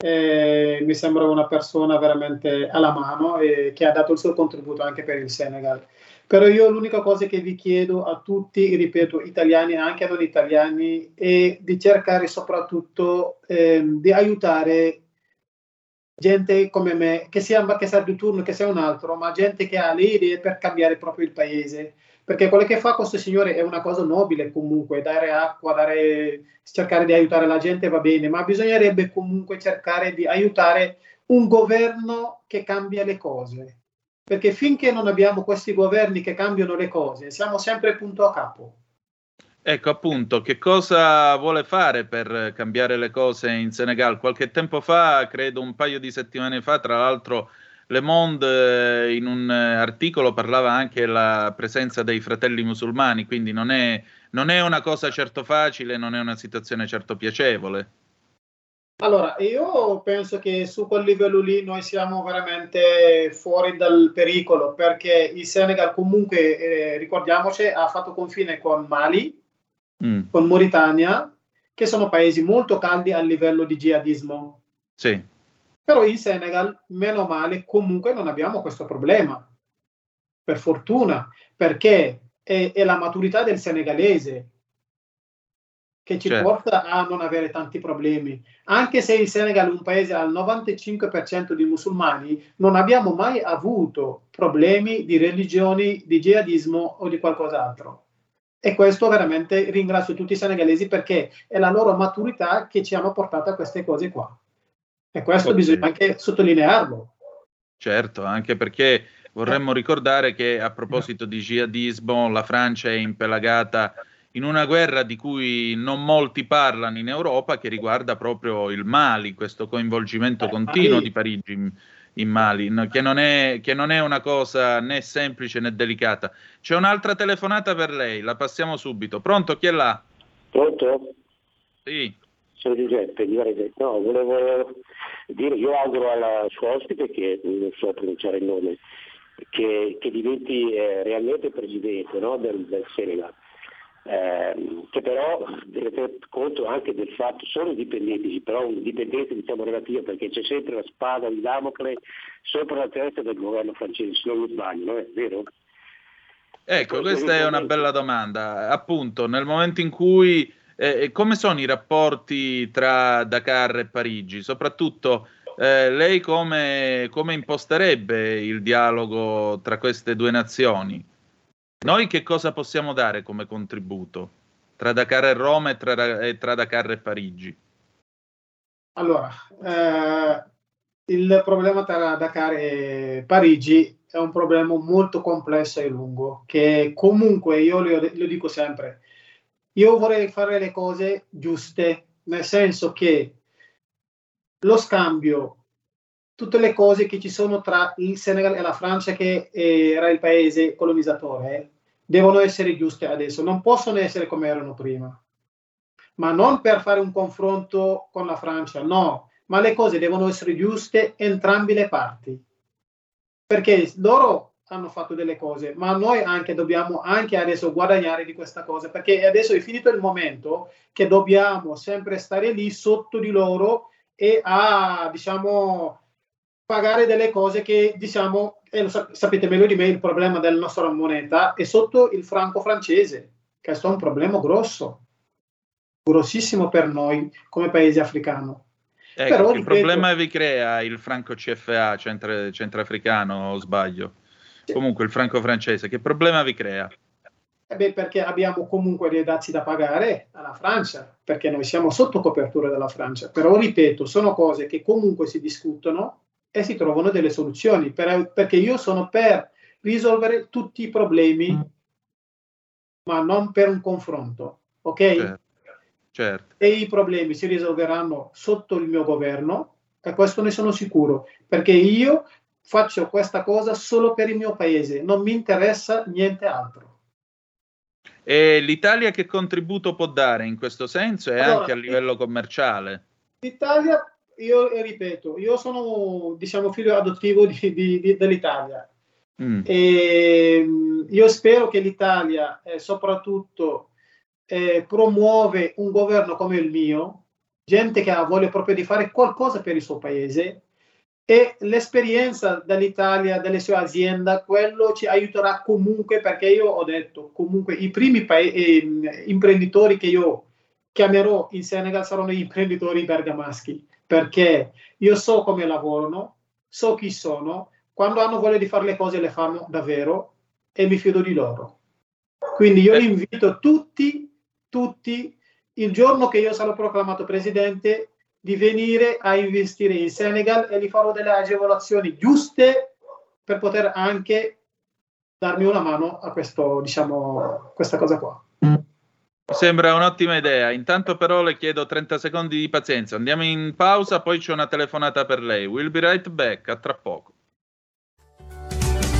Speaker 12: eh, mi sembra una persona veramente alla mano e che ha dato il suo contributo anche per il Senegal. Però io l'unica cosa che vi chiedo a tutti, ripeto, italiani e anche non italiani, è di cercare soprattutto eh, di aiutare gente come me, che sia ambasciatore di turno, che sia un altro, ma gente che ha le idee per cambiare proprio il paese perché quello che fa questo signore è una cosa nobile comunque, dare acqua, dare, cercare di aiutare la gente va bene, ma bisognerebbe comunque cercare di aiutare un governo che cambia le cose, perché finché non abbiamo questi governi che cambiano le cose, siamo sempre punto a capo.
Speaker 3: Ecco appunto, che cosa vuole fare per cambiare le cose in Senegal? Qualche tempo fa, credo un paio di settimane fa, tra l'altro le Monde eh, in un eh, articolo parlava anche della presenza dei fratelli musulmani, quindi non è, non è una cosa certo facile, non è una situazione certo piacevole.
Speaker 12: Allora, io penso che su quel livello lì noi siamo veramente fuori dal pericolo perché il Senegal comunque, eh, ricordiamoci, ha fatto confine con Mali, mm. con Mauritania, che sono paesi molto caldi a livello di jihadismo.
Speaker 3: Sì.
Speaker 12: Però in Senegal, meno male, comunque non abbiamo questo problema, per fortuna, perché è, è la maturità del senegalese che ci certo. porta a non avere tanti problemi. Anche se il Senegal è un paese al 95% di musulmani, non abbiamo mai avuto problemi di religioni, di jihadismo o di qualcos'altro. E questo veramente ringrazio tutti i senegalesi perché è la loro maturità che ci hanno portato a queste cose qua. E questo bisogna anche sottolinearlo.
Speaker 3: Certo, anche perché vorremmo ricordare che a proposito di jihadismo la Francia è impelagata in una guerra di cui non molti parlano in Europa che riguarda proprio il Mali, questo coinvolgimento eh, continuo di Parigi in, in Mali, che non, è, che non, è, una cosa né semplice né delicata. C'è un'altra telefonata per lei, la passiamo subito. Pronto, chi è là?
Speaker 14: Pronto?
Speaker 3: Sì.
Speaker 14: Sono Giuseppe, no, volevo dire, io auguro alla sua ospite, che non so pronunciare il nome, che, che diventi eh, realmente presidente no, del, del Senegal. ehm, che però deve tener conto anche del fatto, sono indipendenti, però un dipendente diciamo relativo perché c'è sempre la spada di Damocle sopra la testa del governo francese, se non mi sbaglio, no? è vero?
Speaker 3: Ecco, questa è una bella domanda. Appunto, nel momento in cui eh, come sono i rapporti tra Dakar e Parigi? Soprattutto eh, lei come, come imposterebbe il dialogo tra queste due nazioni? Noi che cosa possiamo dare come contributo tra Dakar e Roma e tra, e tra Dakar e Parigi?
Speaker 12: Allora, eh, il problema tra Dakar e Parigi è un problema molto complesso e lungo, che comunque io lo, lo dico sempre, io vorrei fare le cose giuste, nel senso che lo scambio, tutte le cose che ci sono tra il Senegal e la Francia, che era il paese colonizzatore, eh, devono essere giuste adesso, non possono essere come erano prima. Ma non per fare un confronto con la Francia, no, ma le cose devono essere giuste entrambe le parti. Perché loro hanno fatto delle cose, ma noi anche dobbiamo anche adesso guadagnare di questa cosa, perché adesso è finito il momento che dobbiamo sempre stare lì sotto di loro e a, diciamo, pagare delle cose che, diciamo, e lo sapete meglio di me, il problema della nostra moneta è sotto il franco francese, che è un problema grosso, grossissimo per noi come paese africano.
Speaker 3: Ecco, Però, che ripeto, problema vi crea il franco CFA centro, centroafricano o sbaglio? Comunque il franco francese, che problema vi crea?
Speaker 12: Eh beh, perché abbiamo comunque dei dazi da pagare alla Francia, perché noi siamo sotto copertura della Francia. Però, ripeto, sono cose che comunque si discutono e si trovano delle soluzioni, per, perché io sono per risolvere tutti i problemi, mm. ma non per un confronto, ok?
Speaker 3: Certo. certo.
Speaker 12: E i problemi si risolveranno sotto il mio governo, e questo ne sono sicuro, perché io faccio questa cosa solo per il mio paese, non mi interessa niente altro.
Speaker 3: E l'Italia che contributo può dare in questo senso e allora, anche a livello commerciale?
Speaker 12: L'Italia, io ripeto, io sono diciamo figlio adottivo di, di, di, dell'Italia mm. e mm, io spero che l'Italia eh, soprattutto eh, promuove un governo come il mio, gente che ha voglia proprio di fare qualcosa per il suo paese e l'esperienza dall'Italia, delle sue aziende, quello ci aiuterà comunque perché io ho detto comunque i primi pa- eh, imprenditori che io chiamerò in Senegal saranno gli imprenditori bergamaschi perché io so come lavorano, so chi sono, quando hanno voglia di fare le cose le fanno davvero e mi fido di loro. Quindi io invito tutti, tutti, il giorno che io sarò proclamato presidente, di venire a investire in Senegal e gli farò delle agevolazioni giuste per poter anche darmi una mano a questo, diciamo, questa cosa qua.
Speaker 3: Sembra un'ottima idea. Intanto però le chiedo 30 secondi di pazienza. Andiamo in pausa, poi c'è una telefonata per lei. We'll be right back, a tra poco.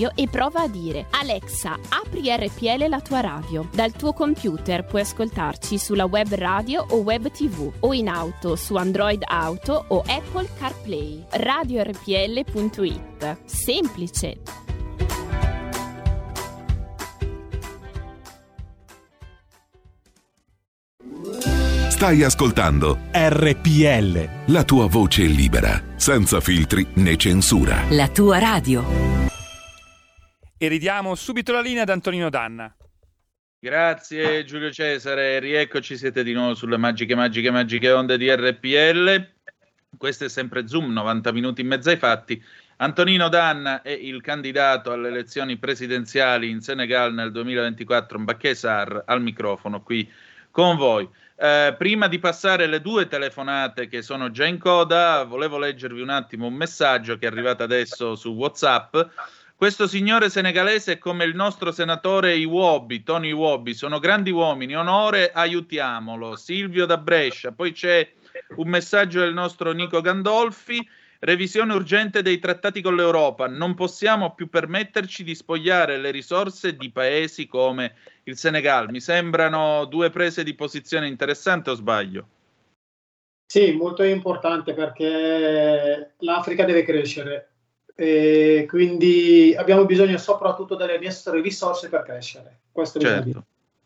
Speaker 15: radio e prova a dire Alexa, apri RPL la tua radio. Dal tuo computer puoi ascoltarci sulla web radio o web tv o in auto su Android Auto o Apple CarPlay. RadioRPL.it. Semplice.
Speaker 9: Stai ascoltando
Speaker 1: RPL.
Speaker 9: La tua voce libera, senza filtri né censura.
Speaker 8: La tua radio
Speaker 2: e ridiamo subito la linea ad Antonino Danna.
Speaker 3: Grazie Giulio Cesare, rieccoci, siete di nuovo sulle magiche, magiche, magiche onde di RPL. Questo è sempre Zoom, 90 minuti in mezzo ai fatti. Antonino Danna è il candidato alle elezioni presidenziali in Senegal nel 2024, Mbacké Sar, al microfono qui con voi. Eh, prima di passare le due telefonate che sono già in coda, volevo leggervi un attimo un messaggio che è arrivato adesso su WhatsApp Questo signore senegalese è come il nostro senatore Iwobi, Tony Iwobi, sono grandi uomini, onore, aiutiamolo. Silvio da Brescia, poi c'è un messaggio del nostro Nico Gandolfi, revisione urgente dei trattati con l'Europa, non possiamo più permetterci di spogliare le risorse di paesi come il Senegal. Mi sembrano due prese di posizione interessanti o sbaglio?
Speaker 12: Sì, molto importante perché l'Africa deve crescere e quindi abbiamo bisogno soprattutto delle nostre risorse per crescere. Questo è
Speaker 3: Certo.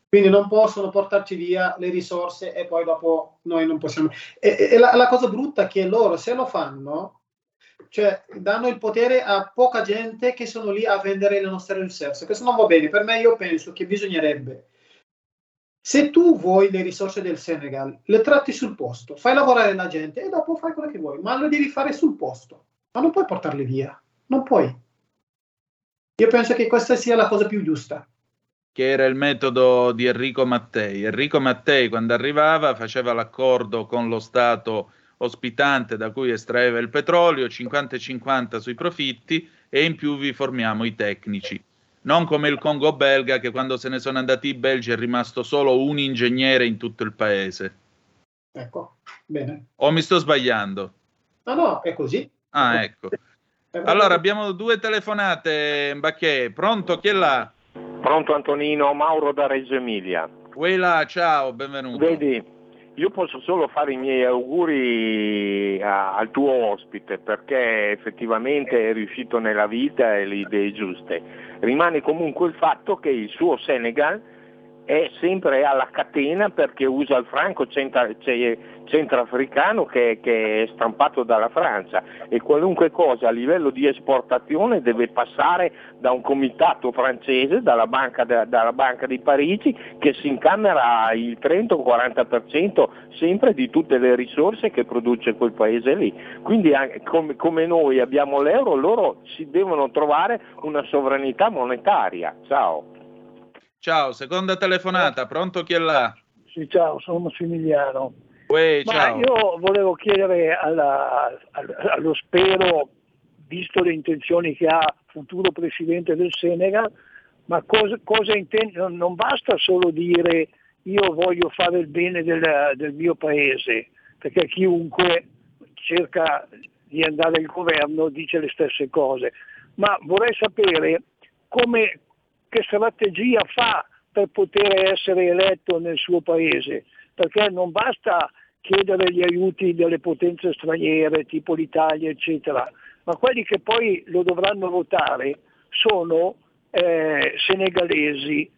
Speaker 12: Quindi non possono portarci via le risorse e poi dopo noi non possiamo. E, e la, la cosa brutta è che loro se lo fanno, cioè danno il potere a poca gente che sono lì a vendere le nostre risorse. Questo non va bene. Per me io penso che bisognerebbe se tu vuoi le risorse del Senegal, le tratti sul posto, fai lavorare la gente e dopo fai quello che vuoi, ma lo devi fare sul posto, ma non puoi portarle via, non puoi. Io penso che questa sia la cosa più giusta.
Speaker 3: che era il metodo di Enrico Mattei. Enrico Mattei, quando arrivava, faceva l'accordo con lo Stato ospitante da cui estraeva il petrolio, 50-50 sui profitti e in più vi formiamo i tecnici. Non come il Congo belga che quando se ne sono andati i belgi è rimasto solo un ingegnere in tutto il paese.
Speaker 12: Ecco, bene.
Speaker 3: O mi sto sbagliando?
Speaker 12: No, no, è così.
Speaker 3: Ah, ecco. Allora abbiamo due telefonate, Mbacche. Pronto? Chi è là?
Speaker 16: Pronto Antonino, Mauro da Reggio Emilia.
Speaker 3: Quella, ciao, benvenuto.
Speaker 16: Vedi, io posso solo fare i miei auguri a- al tuo ospite perché effettivamente è riuscito nella vita e le idee giuste. Rimane comunque il fatto che il suo Senegal è sempre alla catena perché usa il franco centra- ce- centrafricano che, che è stampato dalla Francia e qualunque cosa a livello di esportazione deve passare da un comitato francese, dalla banca, dalla banca di Parigi che si incamera il 30 o 40% sempre di tutte le risorse che produce quel paese lì. Quindi come, come noi abbiamo l'euro, loro si devono trovare una sovranità monetaria. Ciao.
Speaker 3: Ciao, seconda telefonata, pronto chi è là?
Speaker 17: Sì, ciao, sono Massimiliano.
Speaker 3: Uè,
Speaker 17: io volevo chiedere alla- al- allo Spero, visto le intenzioni che ha futuro presidente del Senegal, ma cosa, cosa intende? Non, non basta solo dire io voglio fare il bene del, del mio paese, perché chiunque cerca di andare al governo dice le stesse cose, ma vorrei sapere come, che strategia fa per poter essere eletto nel suo paese, perché non basta chiedere gli aiuti delle potenze straniere, tipo l'Italia, eccetera, ma quelli che poi lo dovranno votare sono eh, senegalesi.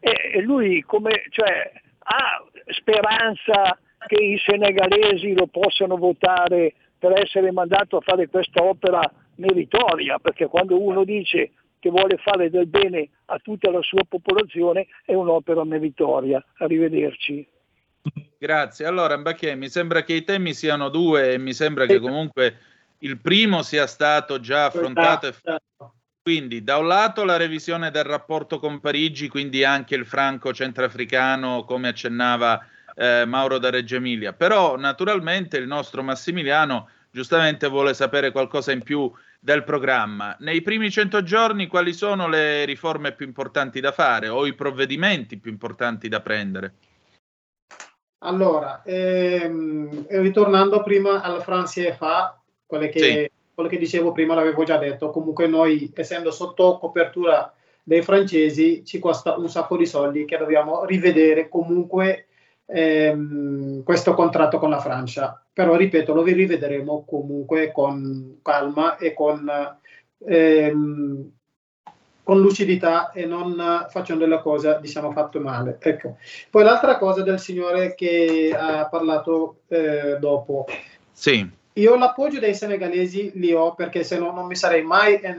Speaker 17: E, e lui come, cioè, ha speranza che i senegalesi lo possano votare per essere mandato a fare questa opera meritoria, perché quando uno dice che vuole fare del bene a tutta la sua popolazione è un'opera meritoria. Arrivederci.
Speaker 3: Grazie. Allora, Mbacche, mi sembra che i temi siano due e mi sembra che comunque il primo sia stato già affrontato. e Quindi, da un lato la revisione del rapporto con Parigi, quindi anche il franco centrafricano, come accennava eh, Mauro da Reggio Emilia. Però, naturalmente, il nostro Massimiliano giustamente vuole sapere qualcosa in più del programma. Nei primi 100 giorni, quali sono le riforme più importanti da fare o i provvedimenti più importanti da prendere?
Speaker 12: Allora, ehm, ritornando prima alla France FA, quelle che,
Speaker 3: Sì.
Speaker 12: quello che dicevo prima l'avevo già detto, comunque noi essendo sotto copertura dei francesi ci costa un sacco di soldi che dobbiamo rivedere comunque ehm, questo contratto con la Francia. Però ripeto, lo rivedremo comunque con calma e con, ehm, con lucidità e non facendo le cose diciamo fatte male. Ecco. Poi l'altra cosa del signore che ha parlato eh, dopo.
Speaker 3: Sì.
Speaker 12: Io l'appoggio dei senegalesi li ho perché se no non mi sarei mai eh,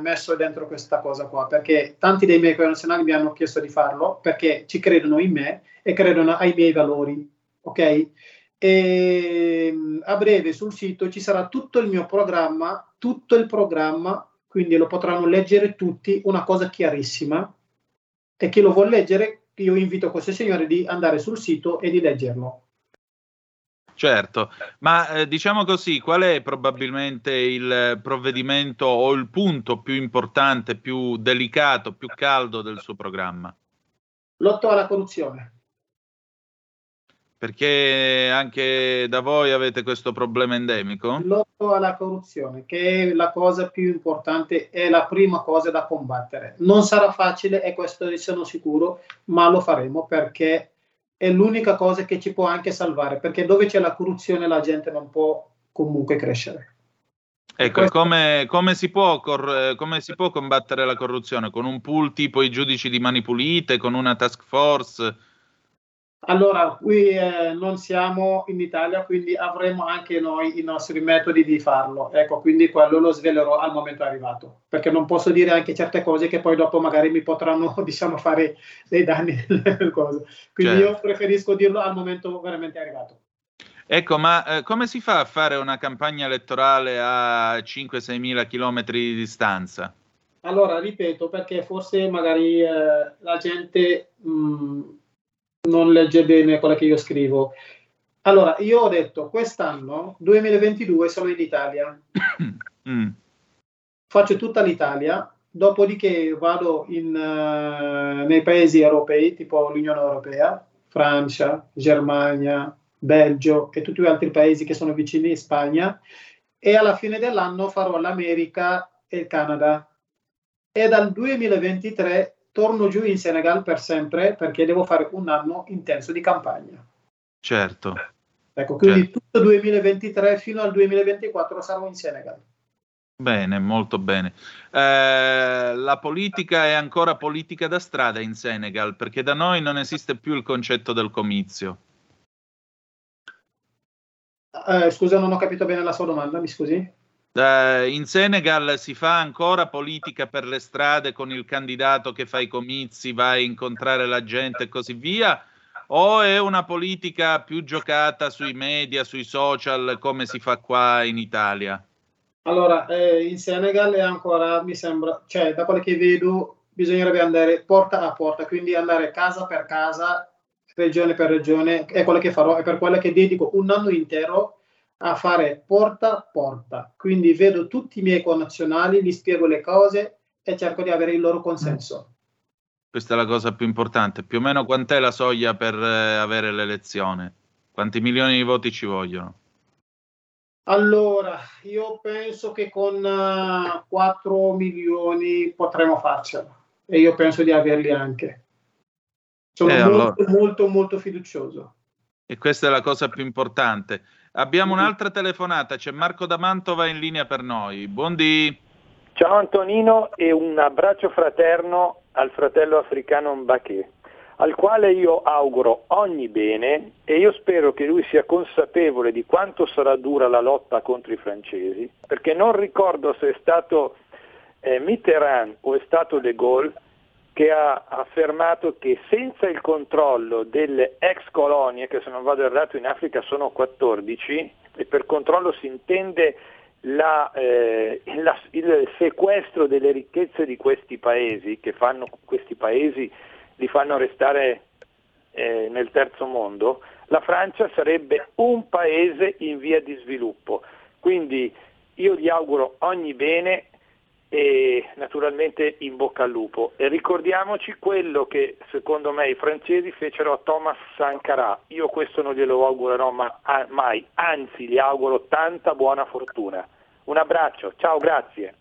Speaker 12: messo dentro questa cosa qua, perché tanti dei miei connazionali mi hanno chiesto di farlo perché ci credono in me e credono ai miei valori, ok? E mm, a breve sul sito ci sarà tutto il mio programma, tutto il programma, quindi lo potranno leggere tutti, una cosa chiarissima. E chi lo vuole leggere, io invito questo signore di andare sul sito e di leggerlo.
Speaker 3: Certo, ma eh, diciamo così, qual è probabilmente il provvedimento o il punto più importante, più delicato, più caldo del suo programma?
Speaker 12: Lotto alla corruzione.
Speaker 3: Perché anche da voi avete questo problema endemico?
Speaker 12: Lotto alla corruzione, che è la cosa più importante, è la prima cosa da combattere. Non sarà facile, e questo ne sono sicuro, ma lo faremo perché è l'unica cosa che ci può anche salvare, perché dove c'è la corruzione la gente non può comunque crescere.
Speaker 3: Ecco, come, come si può, cor- come si può combattere la corruzione? Con un pool tipo i giudici di Mani Pulite, con una task force?
Speaker 12: Allora, qui eh, non siamo in Italia, quindi avremo anche noi i nostri metodi di farlo. Ecco, quindi quello lo svelerò al momento arrivato, perché non posso dire anche certe cose che poi dopo magari mi potranno, diciamo, fare dei danni. Quindi
Speaker 3: Certo.
Speaker 12: io preferisco dirlo al momento veramente arrivato.
Speaker 3: Ecco, ma eh, come si fa a fare una campagna elettorale a 5-6 mila chilometri di distanza?
Speaker 12: Allora, ripeto, perché forse magari eh, la gente mh, non legge bene quello che io scrivo. Allora, io ho detto quest'anno, 2022, sono in Italia,
Speaker 3: Mm.
Speaker 12: faccio tutta l'Italia, dopodiché vado in, eh, nei paesi europei, tipo l'Unione Europea, Francia, Germania, Belgio e tutti gli altri paesi che sono vicini, Spagna, e alla fine dell'anno farò l'America e il Canada. E dal 2023 torno giù in Senegal per sempre perché devo fare un anno intenso di campagna.
Speaker 3: Certo.
Speaker 12: Ecco, quindi tutto il 2023 fino al 2024 sarò in Senegal.
Speaker 3: Bene, molto bene. Eh, la politica è ancora politica da strada in Senegal, perché da noi non esiste più il concetto del comizio.
Speaker 12: Eh, scusa, non ho capito bene la sua domanda, mi scusi?
Speaker 3: Eh, in Senegal si fa ancora politica per le strade con il candidato che fa i comizi, va a incontrare la gente e così via, o è una politica più giocata sui media, sui social, come si fa qua in Italia?
Speaker 12: Allora, eh, in Senegal è ancora, mi sembra, cioè da quello che vedo, bisognerebbe andare porta a porta, quindi andare casa per casa, regione per regione, è quello che farò, è per quello che dedico un anno intero a fare porta a porta. Quindi vedo tutti i miei connazionali, gli spiego le cose e cerco di avere il loro consenso.
Speaker 3: Questa è la cosa più importante. Più o meno quant'è la soglia per eh, avere l'elezione? Quanti milioni di voti ci vogliono?
Speaker 12: Allora, io penso che con eh, 4 milioni potremo farcela e io penso di averli anche. Sono
Speaker 3: Eh,
Speaker 12: molto,
Speaker 3: allora.
Speaker 12: molto, molto fiducioso.
Speaker 3: E questa è la cosa più importante. Abbiamo un'altra telefonata, c'è Marco da Mantova in linea per noi. Buondì.
Speaker 18: Ciao Antonino e un abbraccio fraterno al fratello africano Mbaké, al quale io auguro ogni bene e io spero che lui sia consapevole di quanto sarà dura la lotta contro i francesi, perché non ricordo se è stato eh, Mitterrand o è stato De Gaulle che ha affermato che senza il controllo delle ex colonie, che se non vado errato in Africa sono 14, e per controllo si intende la, eh, la- il sequestro delle ricchezze di questi paesi, che fanno questi paesi li fanno restare eh, nel terzo mondo, la Francia sarebbe un paese in via di sviluppo. Quindi io gli auguro ogni bene e naturalmente in bocca al lupo. E ricordiamoci quello che secondo me i francesi fecero a Thomas Sankara. Io questo non glielo augurerò ma- a- mai, anzi gli auguro tanta buona fortuna. Un abbraccio, ciao, grazie.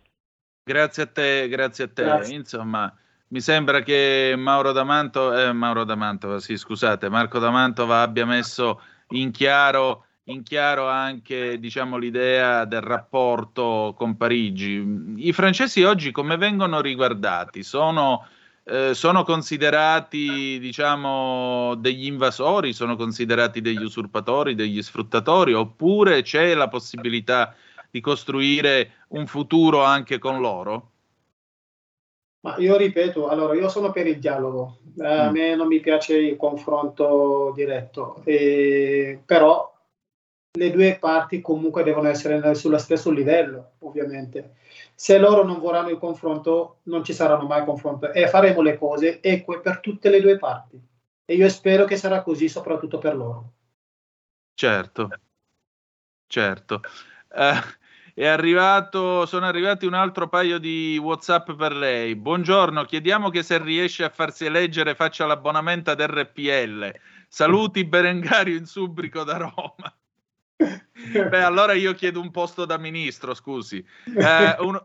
Speaker 3: Grazie a te, grazie a te.
Speaker 18: Grazie.
Speaker 3: Insomma, mi sembra che Mauro D'Amanto, eh, Mauro D'Amantova, sì, scusate, Marco D'Amantova abbia messo in chiaro, in chiaro anche diciamo, l'idea del rapporto con Parigi. I francesi oggi come vengono riguardati? Sono, eh, sono considerati diciamo, degli invasori, sono considerati degli usurpatori, degli sfruttatori, oppure c'è la possibilità di costruire un futuro anche con loro?
Speaker 12: Ma io ripeto, allora io sono per il dialogo, Eh, a
Speaker 3: Mm.
Speaker 12: me non mi piace il confronto diretto, E- però le due parti comunque devono essere sullo stesso livello, ovviamente. Se loro non vorranno il confronto, non ci saranno mai confronto e faremo le cose eque per tutte le due parti. E io spero che sarà così soprattutto per loro.
Speaker 3: Certo, certo. Eh, è arrivato, sono arrivati un altro paio di WhatsApp per lei. Buongiorno, chiediamo che se riesce a farsi eleggere faccia l'abbonamento ad RPL. Saluti Berengario in Subrico da Roma. Beh, allora io chiedo un posto da ministro, scusi. Eh, uno,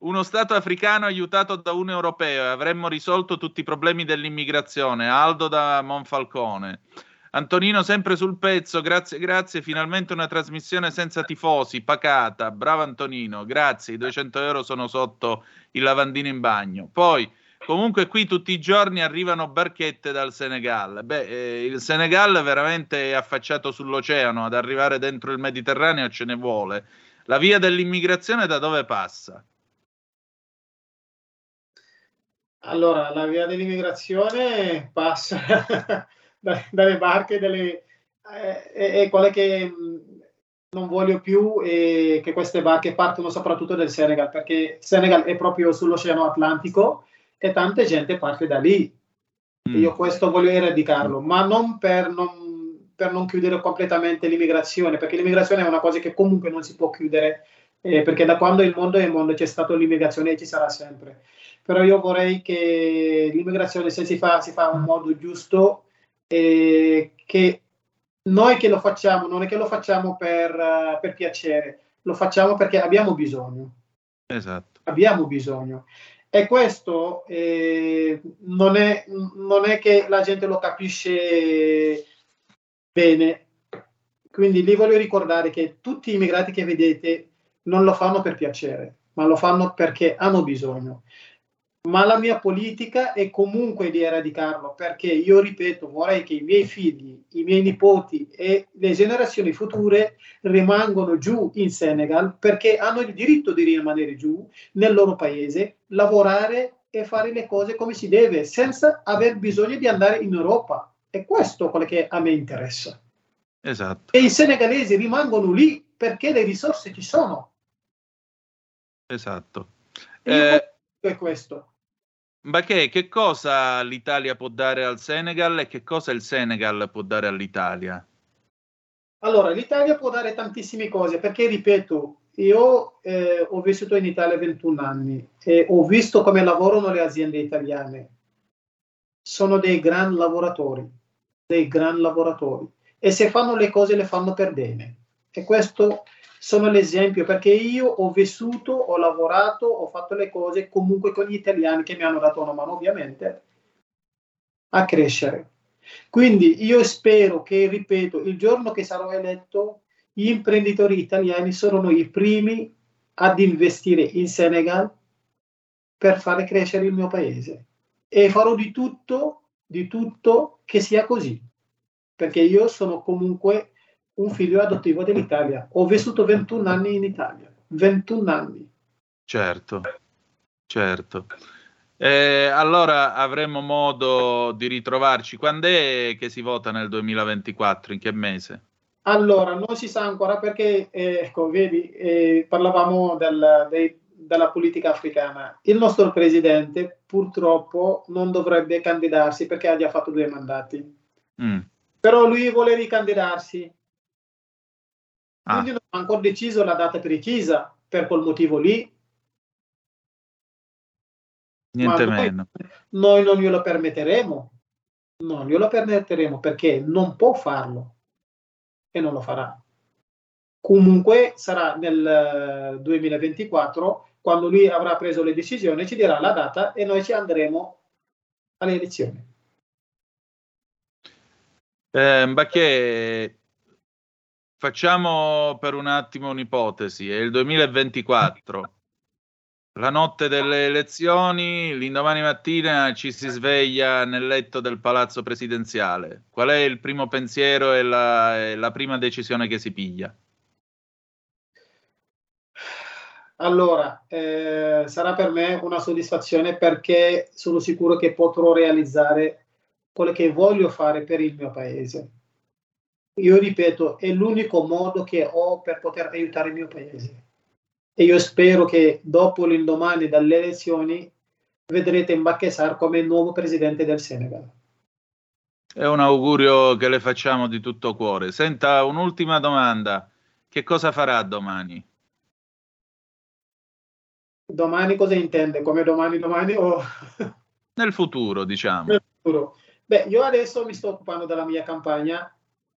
Speaker 3: uno Stato africano aiutato da un europeo e avremmo risolto tutti i problemi dell'immigrazione. Aldo da Monfalcone. Antonino sempre sul pezzo, grazie, grazie. Finalmente una trasmissione senza tifosi, pacata. Bravo Antonino, grazie. I 200 euro sono sotto il lavandino in bagno. Poi, comunque, qui tutti i giorni arrivano barchette dal Senegal. Beh, eh, il Senegal veramente è affacciato sull'oceano, ad arrivare dentro il Mediterraneo ce ne vuole. La via dell'immigrazione da dove passa?
Speaker 12: Allora, la via dell'immigrazione passa da- dalle barche delle, eh, e, e quelle che mh, non voglio più è che queste barche partono soprattutto del Senegal, perché il Senegal è proprio sull'Oceano Atlantico e tanta gente parte da lì.
Speaker 3: Mm.
Speaker 12: Io questo voglio eradicarlo, ma non per non, per non chiudere completamente l'immigrazione, perché l'immigrazione è una cosa che comunque non si può chiudere, eh, perché da quando il mondo è il mondo c'è stata l'immigrazione e ci sarà sempre. Però io vorrei che l'immigrazione, se si fa, si fa in modo giusto, e che noi che lo facciamo, non è che lo facciamo per, eh, per piacere, lo facciamo perché abbiamo bisogno
Speaker 3: Esatto.
Speaker 12: abbiamo bisogno. E questo eh, non, è, non è che la gente lo capisce bene. Quindi li voglio ricordare che tutti gli immigrati che vedete non lo fanno per piacere, ma lo fanno perché hanno bisogno. Ma la mia politica è comunque di eradicarlo, perché io ripeto, vorrei che i miei figli, i miei nipoti e le generazioni future rimangono giù in Senegal perché hanno il diritto di rimanere giù nel loro paese, lavorare e fare le cose come si deve, senza aver bisogno di andare in Europa. E questo è quello che a me interessa.
Speaker 3: Esatto.
Speaker 12: E i senegalesi rimangono lì perché le risorse ci sono.
Speaker 3: Esatto. Eh,
Speaker 12: è questo.
Speaker 3: Ma che, che cosa l'Italia può dare al Senegal e che cosa il Senegal può dare all'Italia?
Speaker 12: Allora, l'Italia può dare tantissime cose perché, ripeto, io eh, ho vissuto in Italia 21 anni e ho visto come lavorano le aziende italiane. Sono dei gran lavoratori, dei gran lavoratori e se fanno le cose le fanno per bene. E questo sono l'esempio perché io ho vissuto, ho lavorato, ho fatto le cose comunque con gli italiani che mi hanno dato una mano, ovviamente, a crescere. Quindi io spero che, ripeto, il giorno che sarò eletto, gli imprenditori italiani saranno i primi ad investire in Senegal per fare crescere il mio paese. E farò di tutto, di tutto che sia così, perché io sono comunque un figlio adottivo dell'Italia. Ho vissuto 21 anni in Italia, 21 anni.
Speaker 3: Certo, certo. Eh, allora avremo modo di ritrovarci. Quando è che si vota nel 2024? In che mese?
Speaker 12: Allora, non si sa ancora perché, eh, ecco, vedi, eh, parlavamo del- dei- della politica africana. Il nostro presidente purtroppo non dovrebbe candidarsi perché ha già fatto due mandati,
Speaker 3: Mm.
Speaker 12: però lui vuole ricandidarsi.
Speaker 3: Ah.
Speaker 12: Quindi non ha ancora deciso la data precisa per quel motivo lì.
Speaker 3: Niente
Speaker 12: noi-
Speaker 3: meno.
Speaker 12: Noi non glielo permetteremo, non glielo permetteremo perché non può farlo e non lo farà. Comunque sarà nel eh, 2024 quando lui avrà preso le decisioni, ci dirà la data e noi ci andremo alle elezioni.
Speaker 3: Eh, Mbacche, facciamo per un attimo un'ipotesi. È il 2024, la notte delle elezioni, l'indomani mattina ci si sveglia nel letto del palazzo presidenziale. Qual è il primo pensiero e la, e la prima decisione che si piglia?
Speaker 12: Allora, eh, sarà per me una soddisfazione perché sono sicuro che potrò realizzare quello che voglio fare per il mio paese. Io ripeto, è l'unico modo che ho per poter aiutare il mio paese. E io spero che dopo l'indomani dalle elezioni vedrete Mbacké Sarr come il nuovo presidente del Senegal.
Speaker 3: È un augurio che le facciamo di tutto cuore. Senta, un'ultima domanda. Che cosa farà domani?
Speaker 12: Domani cosa intende? Come domani domani o
Speaker 3: Nel futuro, diciamo.
Speaker 12: nel futuro? Beh, io adesso mi sto occupando della mia campagna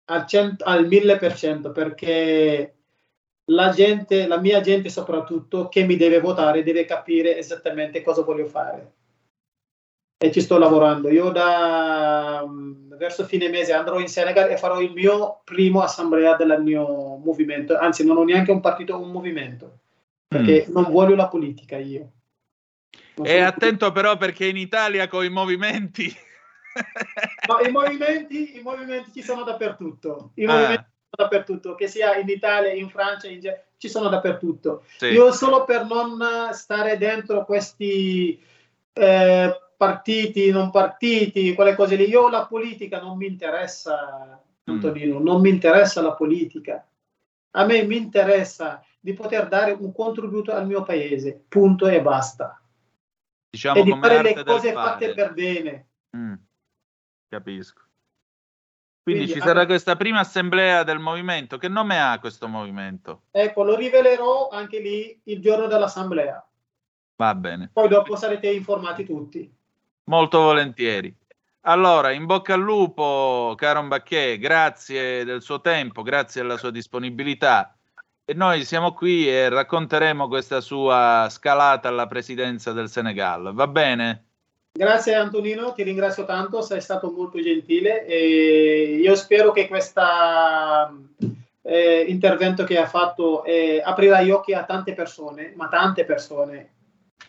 Speaker 12: al, cent- al 1000% perché la gente, la mia gente soprattutto, che mi deve votare, deve capire esattamente cosa voglio fare. E ci sto lavorando. Io da mm, verso fine mese andrò in Senegal e farò il mio primo assemblea del mio movimento. Anzi, non ho neanche un partito, un movimento. Perché non voglio la politica io. Non
Speaker 3: E attento però perché in Italia con i movimenti...
Speaker 12: No, i, movimenti, i movimenti ci sono dappertutto. I
Speaker 3: Ah.
Speaker 12: movimenti ci sono dappertutto, che sia in Italia, in Francia, in Ge- ci sono dappertutto.
Speaker 3: Sì.
Speaker 12: Io solo per non stare dentro questi eh, partiti, non partiti, quelle cose lì, io la politica non mi interessa,
Speaker 3: Mm.
Speaker 12: Antonino, non mi interessa la politica. A me mi interessa di poter dare un contributo al mio paese, punto e basta.
Speaker 3: Diciamo
Speaker 12: e di fare le cose fatte per bene.
Speaker 3: Mm, Capisco. Quindi,
Speaker 12: Quindi
Speaker 3: ci sarà questa prima assemblea del movimento. Che nome ha questo movimento?
Speaker 12: Ecco, lo rivelerò anche lì il giorno dell'assemblea.
Speaker 3: Va bene,
Speaker 12: Poi dopo sarete informati tutti.
Speaker 3: molto volentieri. Allora, in bocca al lupo, caro Mbacché, grazie del suo tempo, grazie della sua disponibilità. E noi siamo qui e racconteremo questa sua scalata alla presidenza del Senegal. Va bene?
Speaker 12: Grazie Antonino, ti ringrazio tanto, sei stato molto gentile e io spero che questo intervento che ha fatto eh, aprirà gli occhi a tante persone, ma tante persone,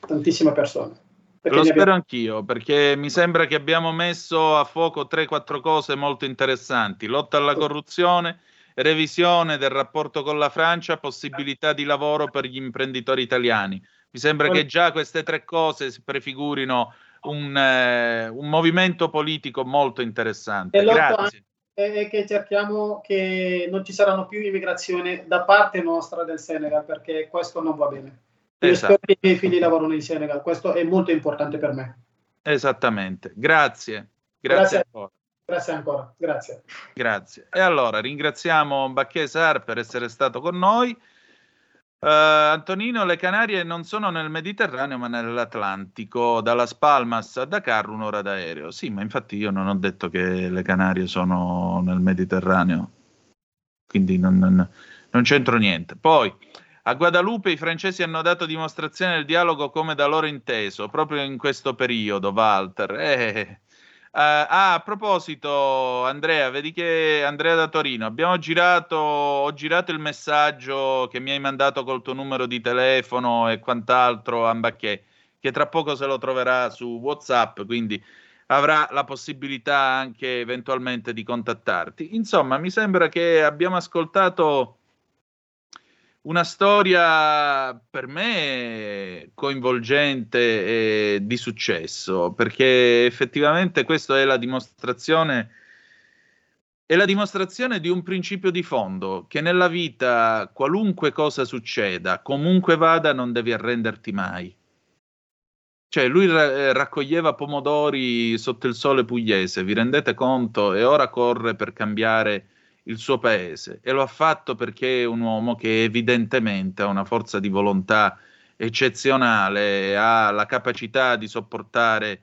Speaker 12: tantissime persone.
Speaker 3: Lo
Speaker 12: ne
Speaker 3: spero
Speaker 12: abbiamo-
Speaker 3: anch'io, perché mi sembra che abbiamo messo a fuoco 3-4 cose molto interessanti. Lotta alla corruzione, revisione del rapporto con la Francia, possibilità di lavoro per gli imprenditori italiani. Mi sembra che già queste tre cose si prefigurino un, eh, un movimento politico molto interessante.
Speaker 12: E
Speaker 3: Grazie.
Speaker 12: e che cerchiamo che non ci saranno più immigrazioni da parte nostra del Senegal, perché questo non va bene. Io
Speaker 3: Esatto.
Speaker 12: spero che i miei figli lavorino in Senegal, questo è molto importante per me.
Speaker 3: Esattamente. Grazie. Grazie,
Speaker 12: Grazie.
Speaker 3: ancora.
Speaker 12: Grazie ancora, grazie.
Speaker 3: Grazie. E allora ringraziamo Bacchesar per essere stato con noi. Eh, Antonino, le Canarie non sono nel Mediterraneo ma nell'Atlantico, dalla Spalmas a Dakar un'ora d'aereo. Sì, ma infatti io non ho detto che le Canarie sono nel Mediterraneo, quindi non, non- non c'entro niente. Poi, a Guadalupe i francesi hanno dato dimostrazione del dialogo come da loro inteso, proprio in questo periodo, Walter. Eh, ah, a proposito, Andrea, vedi che Andrea da Torino, abbiamo girato, ho girato il messaggio che mi hai mandato col tuo numero di telefono e quant'altro a Mbacché, che tra poco se lo troverà su WhatsApp, quindi avrà la possibilità anche eventualmente di contattarti. Insomma, mi sembra che abbiamo ascoltato una storia per me coinvolgente e di successo, perché effettivamente questa è la dimostrazione è la dimostrazione di un principio di fondo che nella vita qualunque cosa succeda, comunque vada, non devi arrenderti mai. Cioè, lui ra- eh, raccoglieva pomodori sotto il sole pugliese, vi rendete conto? E ora corre per cambiare il suo paese e lo ha fatto perché è un uomo che evidentemente ha una forza di volontà eccezionale, ha la capacità di sopportare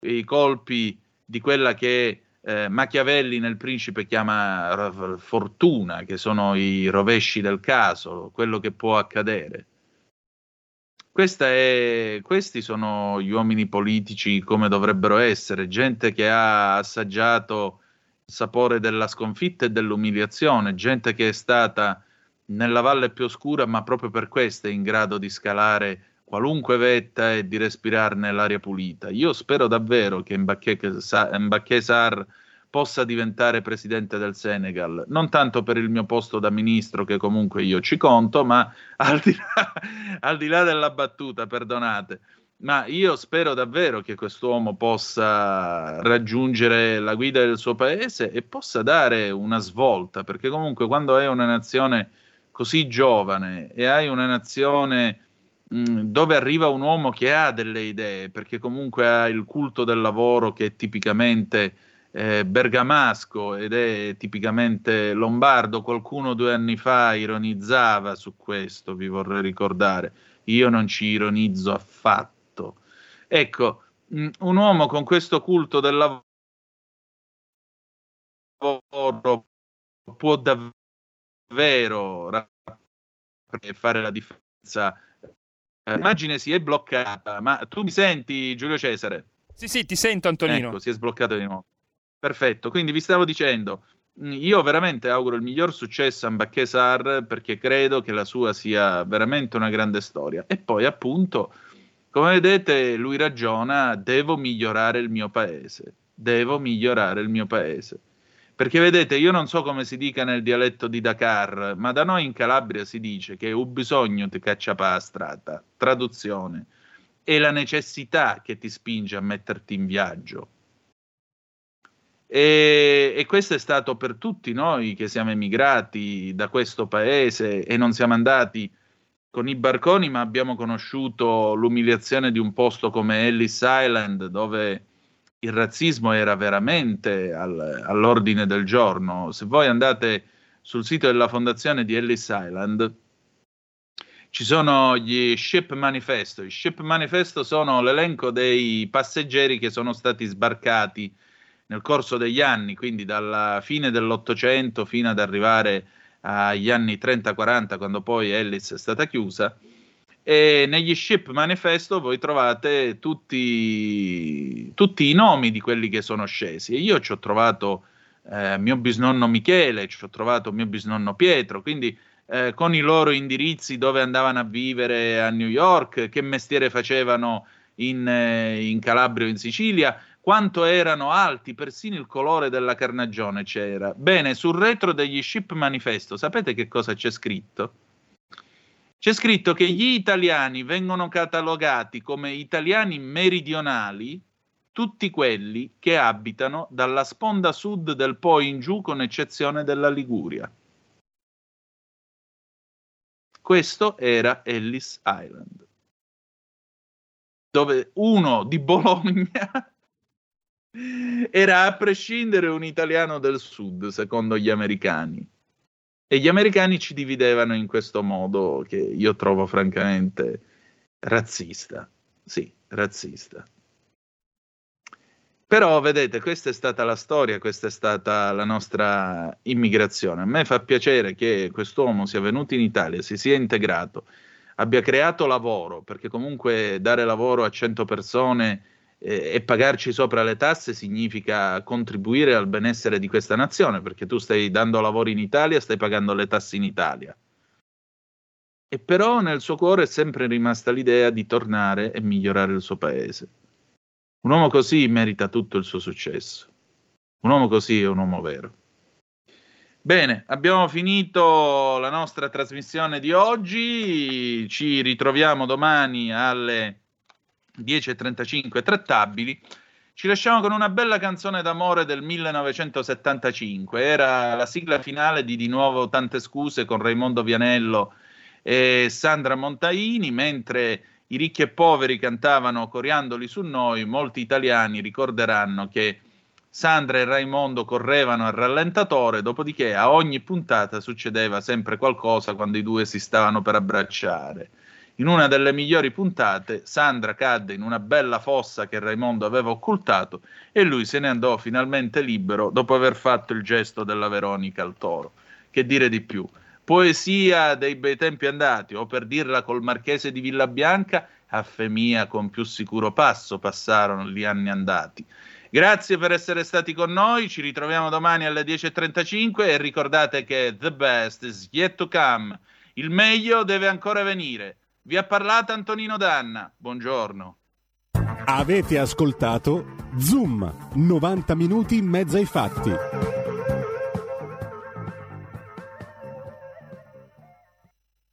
Speaker 3: i colpi di quella che eh, Machiavelli nel Principe chiama r- fortuna, che sono i rovesci del caso, quello che può accadere. È- questi sono gli uomini politici come dovrebbero essere, gente che ha assaggiato sapore della sconfitta e dell'umiliazione, gente che è stata nella valle più oscura, ma proprio per questo è in grado di scalare qualunque vetta e di respirarne l'aria pulita. Io spero davvero che Mbacké Sa- Mbacké Sarr possa diventare presidente del Senegal, non tanto per il mio posto da ministro, che comunque io ci conto, ma al di là, al di là della battuta, perdonate. Ma io spero davvero che quest'uomo possa raggiungere la guida del suo paese e possa dare una svolta, perché comunque quando hai una nazione così giovane e hai una nazione mh, dove arriva un uomo che ha delle idee, perché comunque ha il culto del lavoro che tipicamente eh, bergamasco ed è tipicamente lombardo. Qualcuno due anni fa ironizzava su questo, vi vorrei ricordare. Io non ci ironizzo affatto. Ecco, mh, un uomo con questo culto del lavoro può davvero fare la differenza. Eh, L'immagine si è bloccata, ma tu mi senti, Giulio Cesare?
Speaker 2: Sì, sì, ti sento, Antonino.
Speaker 3: Ecco, si è sbloccato di nuovo. Perfetto, quindi vi stavo dicendo, mh, io veramente auguro il miglior successo a Mbacche Sar perché credo che la sua sia veramente una grande storia. E poi, appunto, come vedete, lui ragiona, devo migliorare il mio paese, devo migliorare il mio paese. Perché vedete, io non so come si dica nel dialetto di Dakar, ma da noi in Calabria si dice che un bisogno ti caccia pa' strada. Traduzione. È la necessità che ti spinge a metterti in viaggio. E, e questo è stato per tutti noi che siamo emigrati da questo paese e non siamo andati con i barconi, ma abbiamo conosciuto l'umiliazione di un posto come Ellis Island, dove il razzismo era veramente al- all'ordine del giorno. Se voi andate sul sito della fondazione di Ellis Island, ci sono gli ship manifesto. I ship manifesto sono l'elenco dei passeggeri che sono stati sbarcati nel corso degli anni, quindi dalla fine dell'Ottocento fino ad arrivare agli anni 30-40, quando poi Ellis è stata chiusa. E negli ship manifesto voi trovate tutti, tutti i nomi di quelli che sono scesi. Io ci ho trovato eh, mio bisnonno Michele, ci ho trovato mio bisnonno Pietro, quindi eh, con i loro indirizzi dove andavano a vivere a New York, che mestiere facevano in, eh, in Calabria o in Sicilia, quanto erano alti, persino il colore della carnagione c'era. Bene, sul retro degli ship manifesto, sapete che cosa c'è scritto? C'è scritto che gli italiani vengono catalogati come italiani meridionali tutti quelli che abitano dalla sponda sud del Po in giù, con eccezione della Liguria. Questo era Ellis Island, dove uno di Bologna era a prescindere un italiano del sud, secondo gli americani. E gli americani ci dividevano in questo modo che io trovo francamente razzista. Sì, razzista. Però vedete, questa è stata la storia, questa è stata la nostra immigrazione. A me fa piacere che quest'uomo sia venuto in Italia, si sia integrato, abbia creato lavoro, perché comunque dare lavoro a 100 persone e pagarci sopra le tasse significa contribuire al benessere di questa nazione, perché tu stai dando lavoro in Italia, stai pagando le tasse in Italia. E però nel suo cuore è sempre rimasta l'idea di tornare e migliorare il suo paese. Un uomo così merita tutto il suo successo. Un uomo così è un uomo vero. Bene, abbiamo finito la nostra trasmissione di oggi. Ci ritroviamo domani alle 10.35 trattabili. Ci lasciamo con una bella canzone d'amore del 1975. Era la sigla finale di Di nuovo Tante scuse con Raimondo Vianello e Sandra Montaini, mentre i ricchi e poveri cantavano coriandoli su noi, molti italiani ricorderanno che Sandra e Raimondo correvano al rallentatore, dopodiché a ogni puntata succedeva sempre qualcosa quando i due si stavano per abbracciare. In una delle migliori puntate, Sandra cadde in una bella fossa che Raimondo aveva occultato e lui se ne andò finalmente libero dopo aver fatto il gesto della Veronica al toro. Che dire di più? Poesia dei bei tempi andati, o per dirla col marchese di Villabianca, a fe mia con più sicuro passo passarono gli anni andati. Grazie per essere stati con noi, ci ritroviamo domani alle 10.35 e ricordate che the best is yet to come, il meglio deve ancora venire. Vi ha parlato Antonino Danna, buongiorno.
Speaker 1: Avete ascoltato Zoom, 90 minuti in mezzo ai fatti.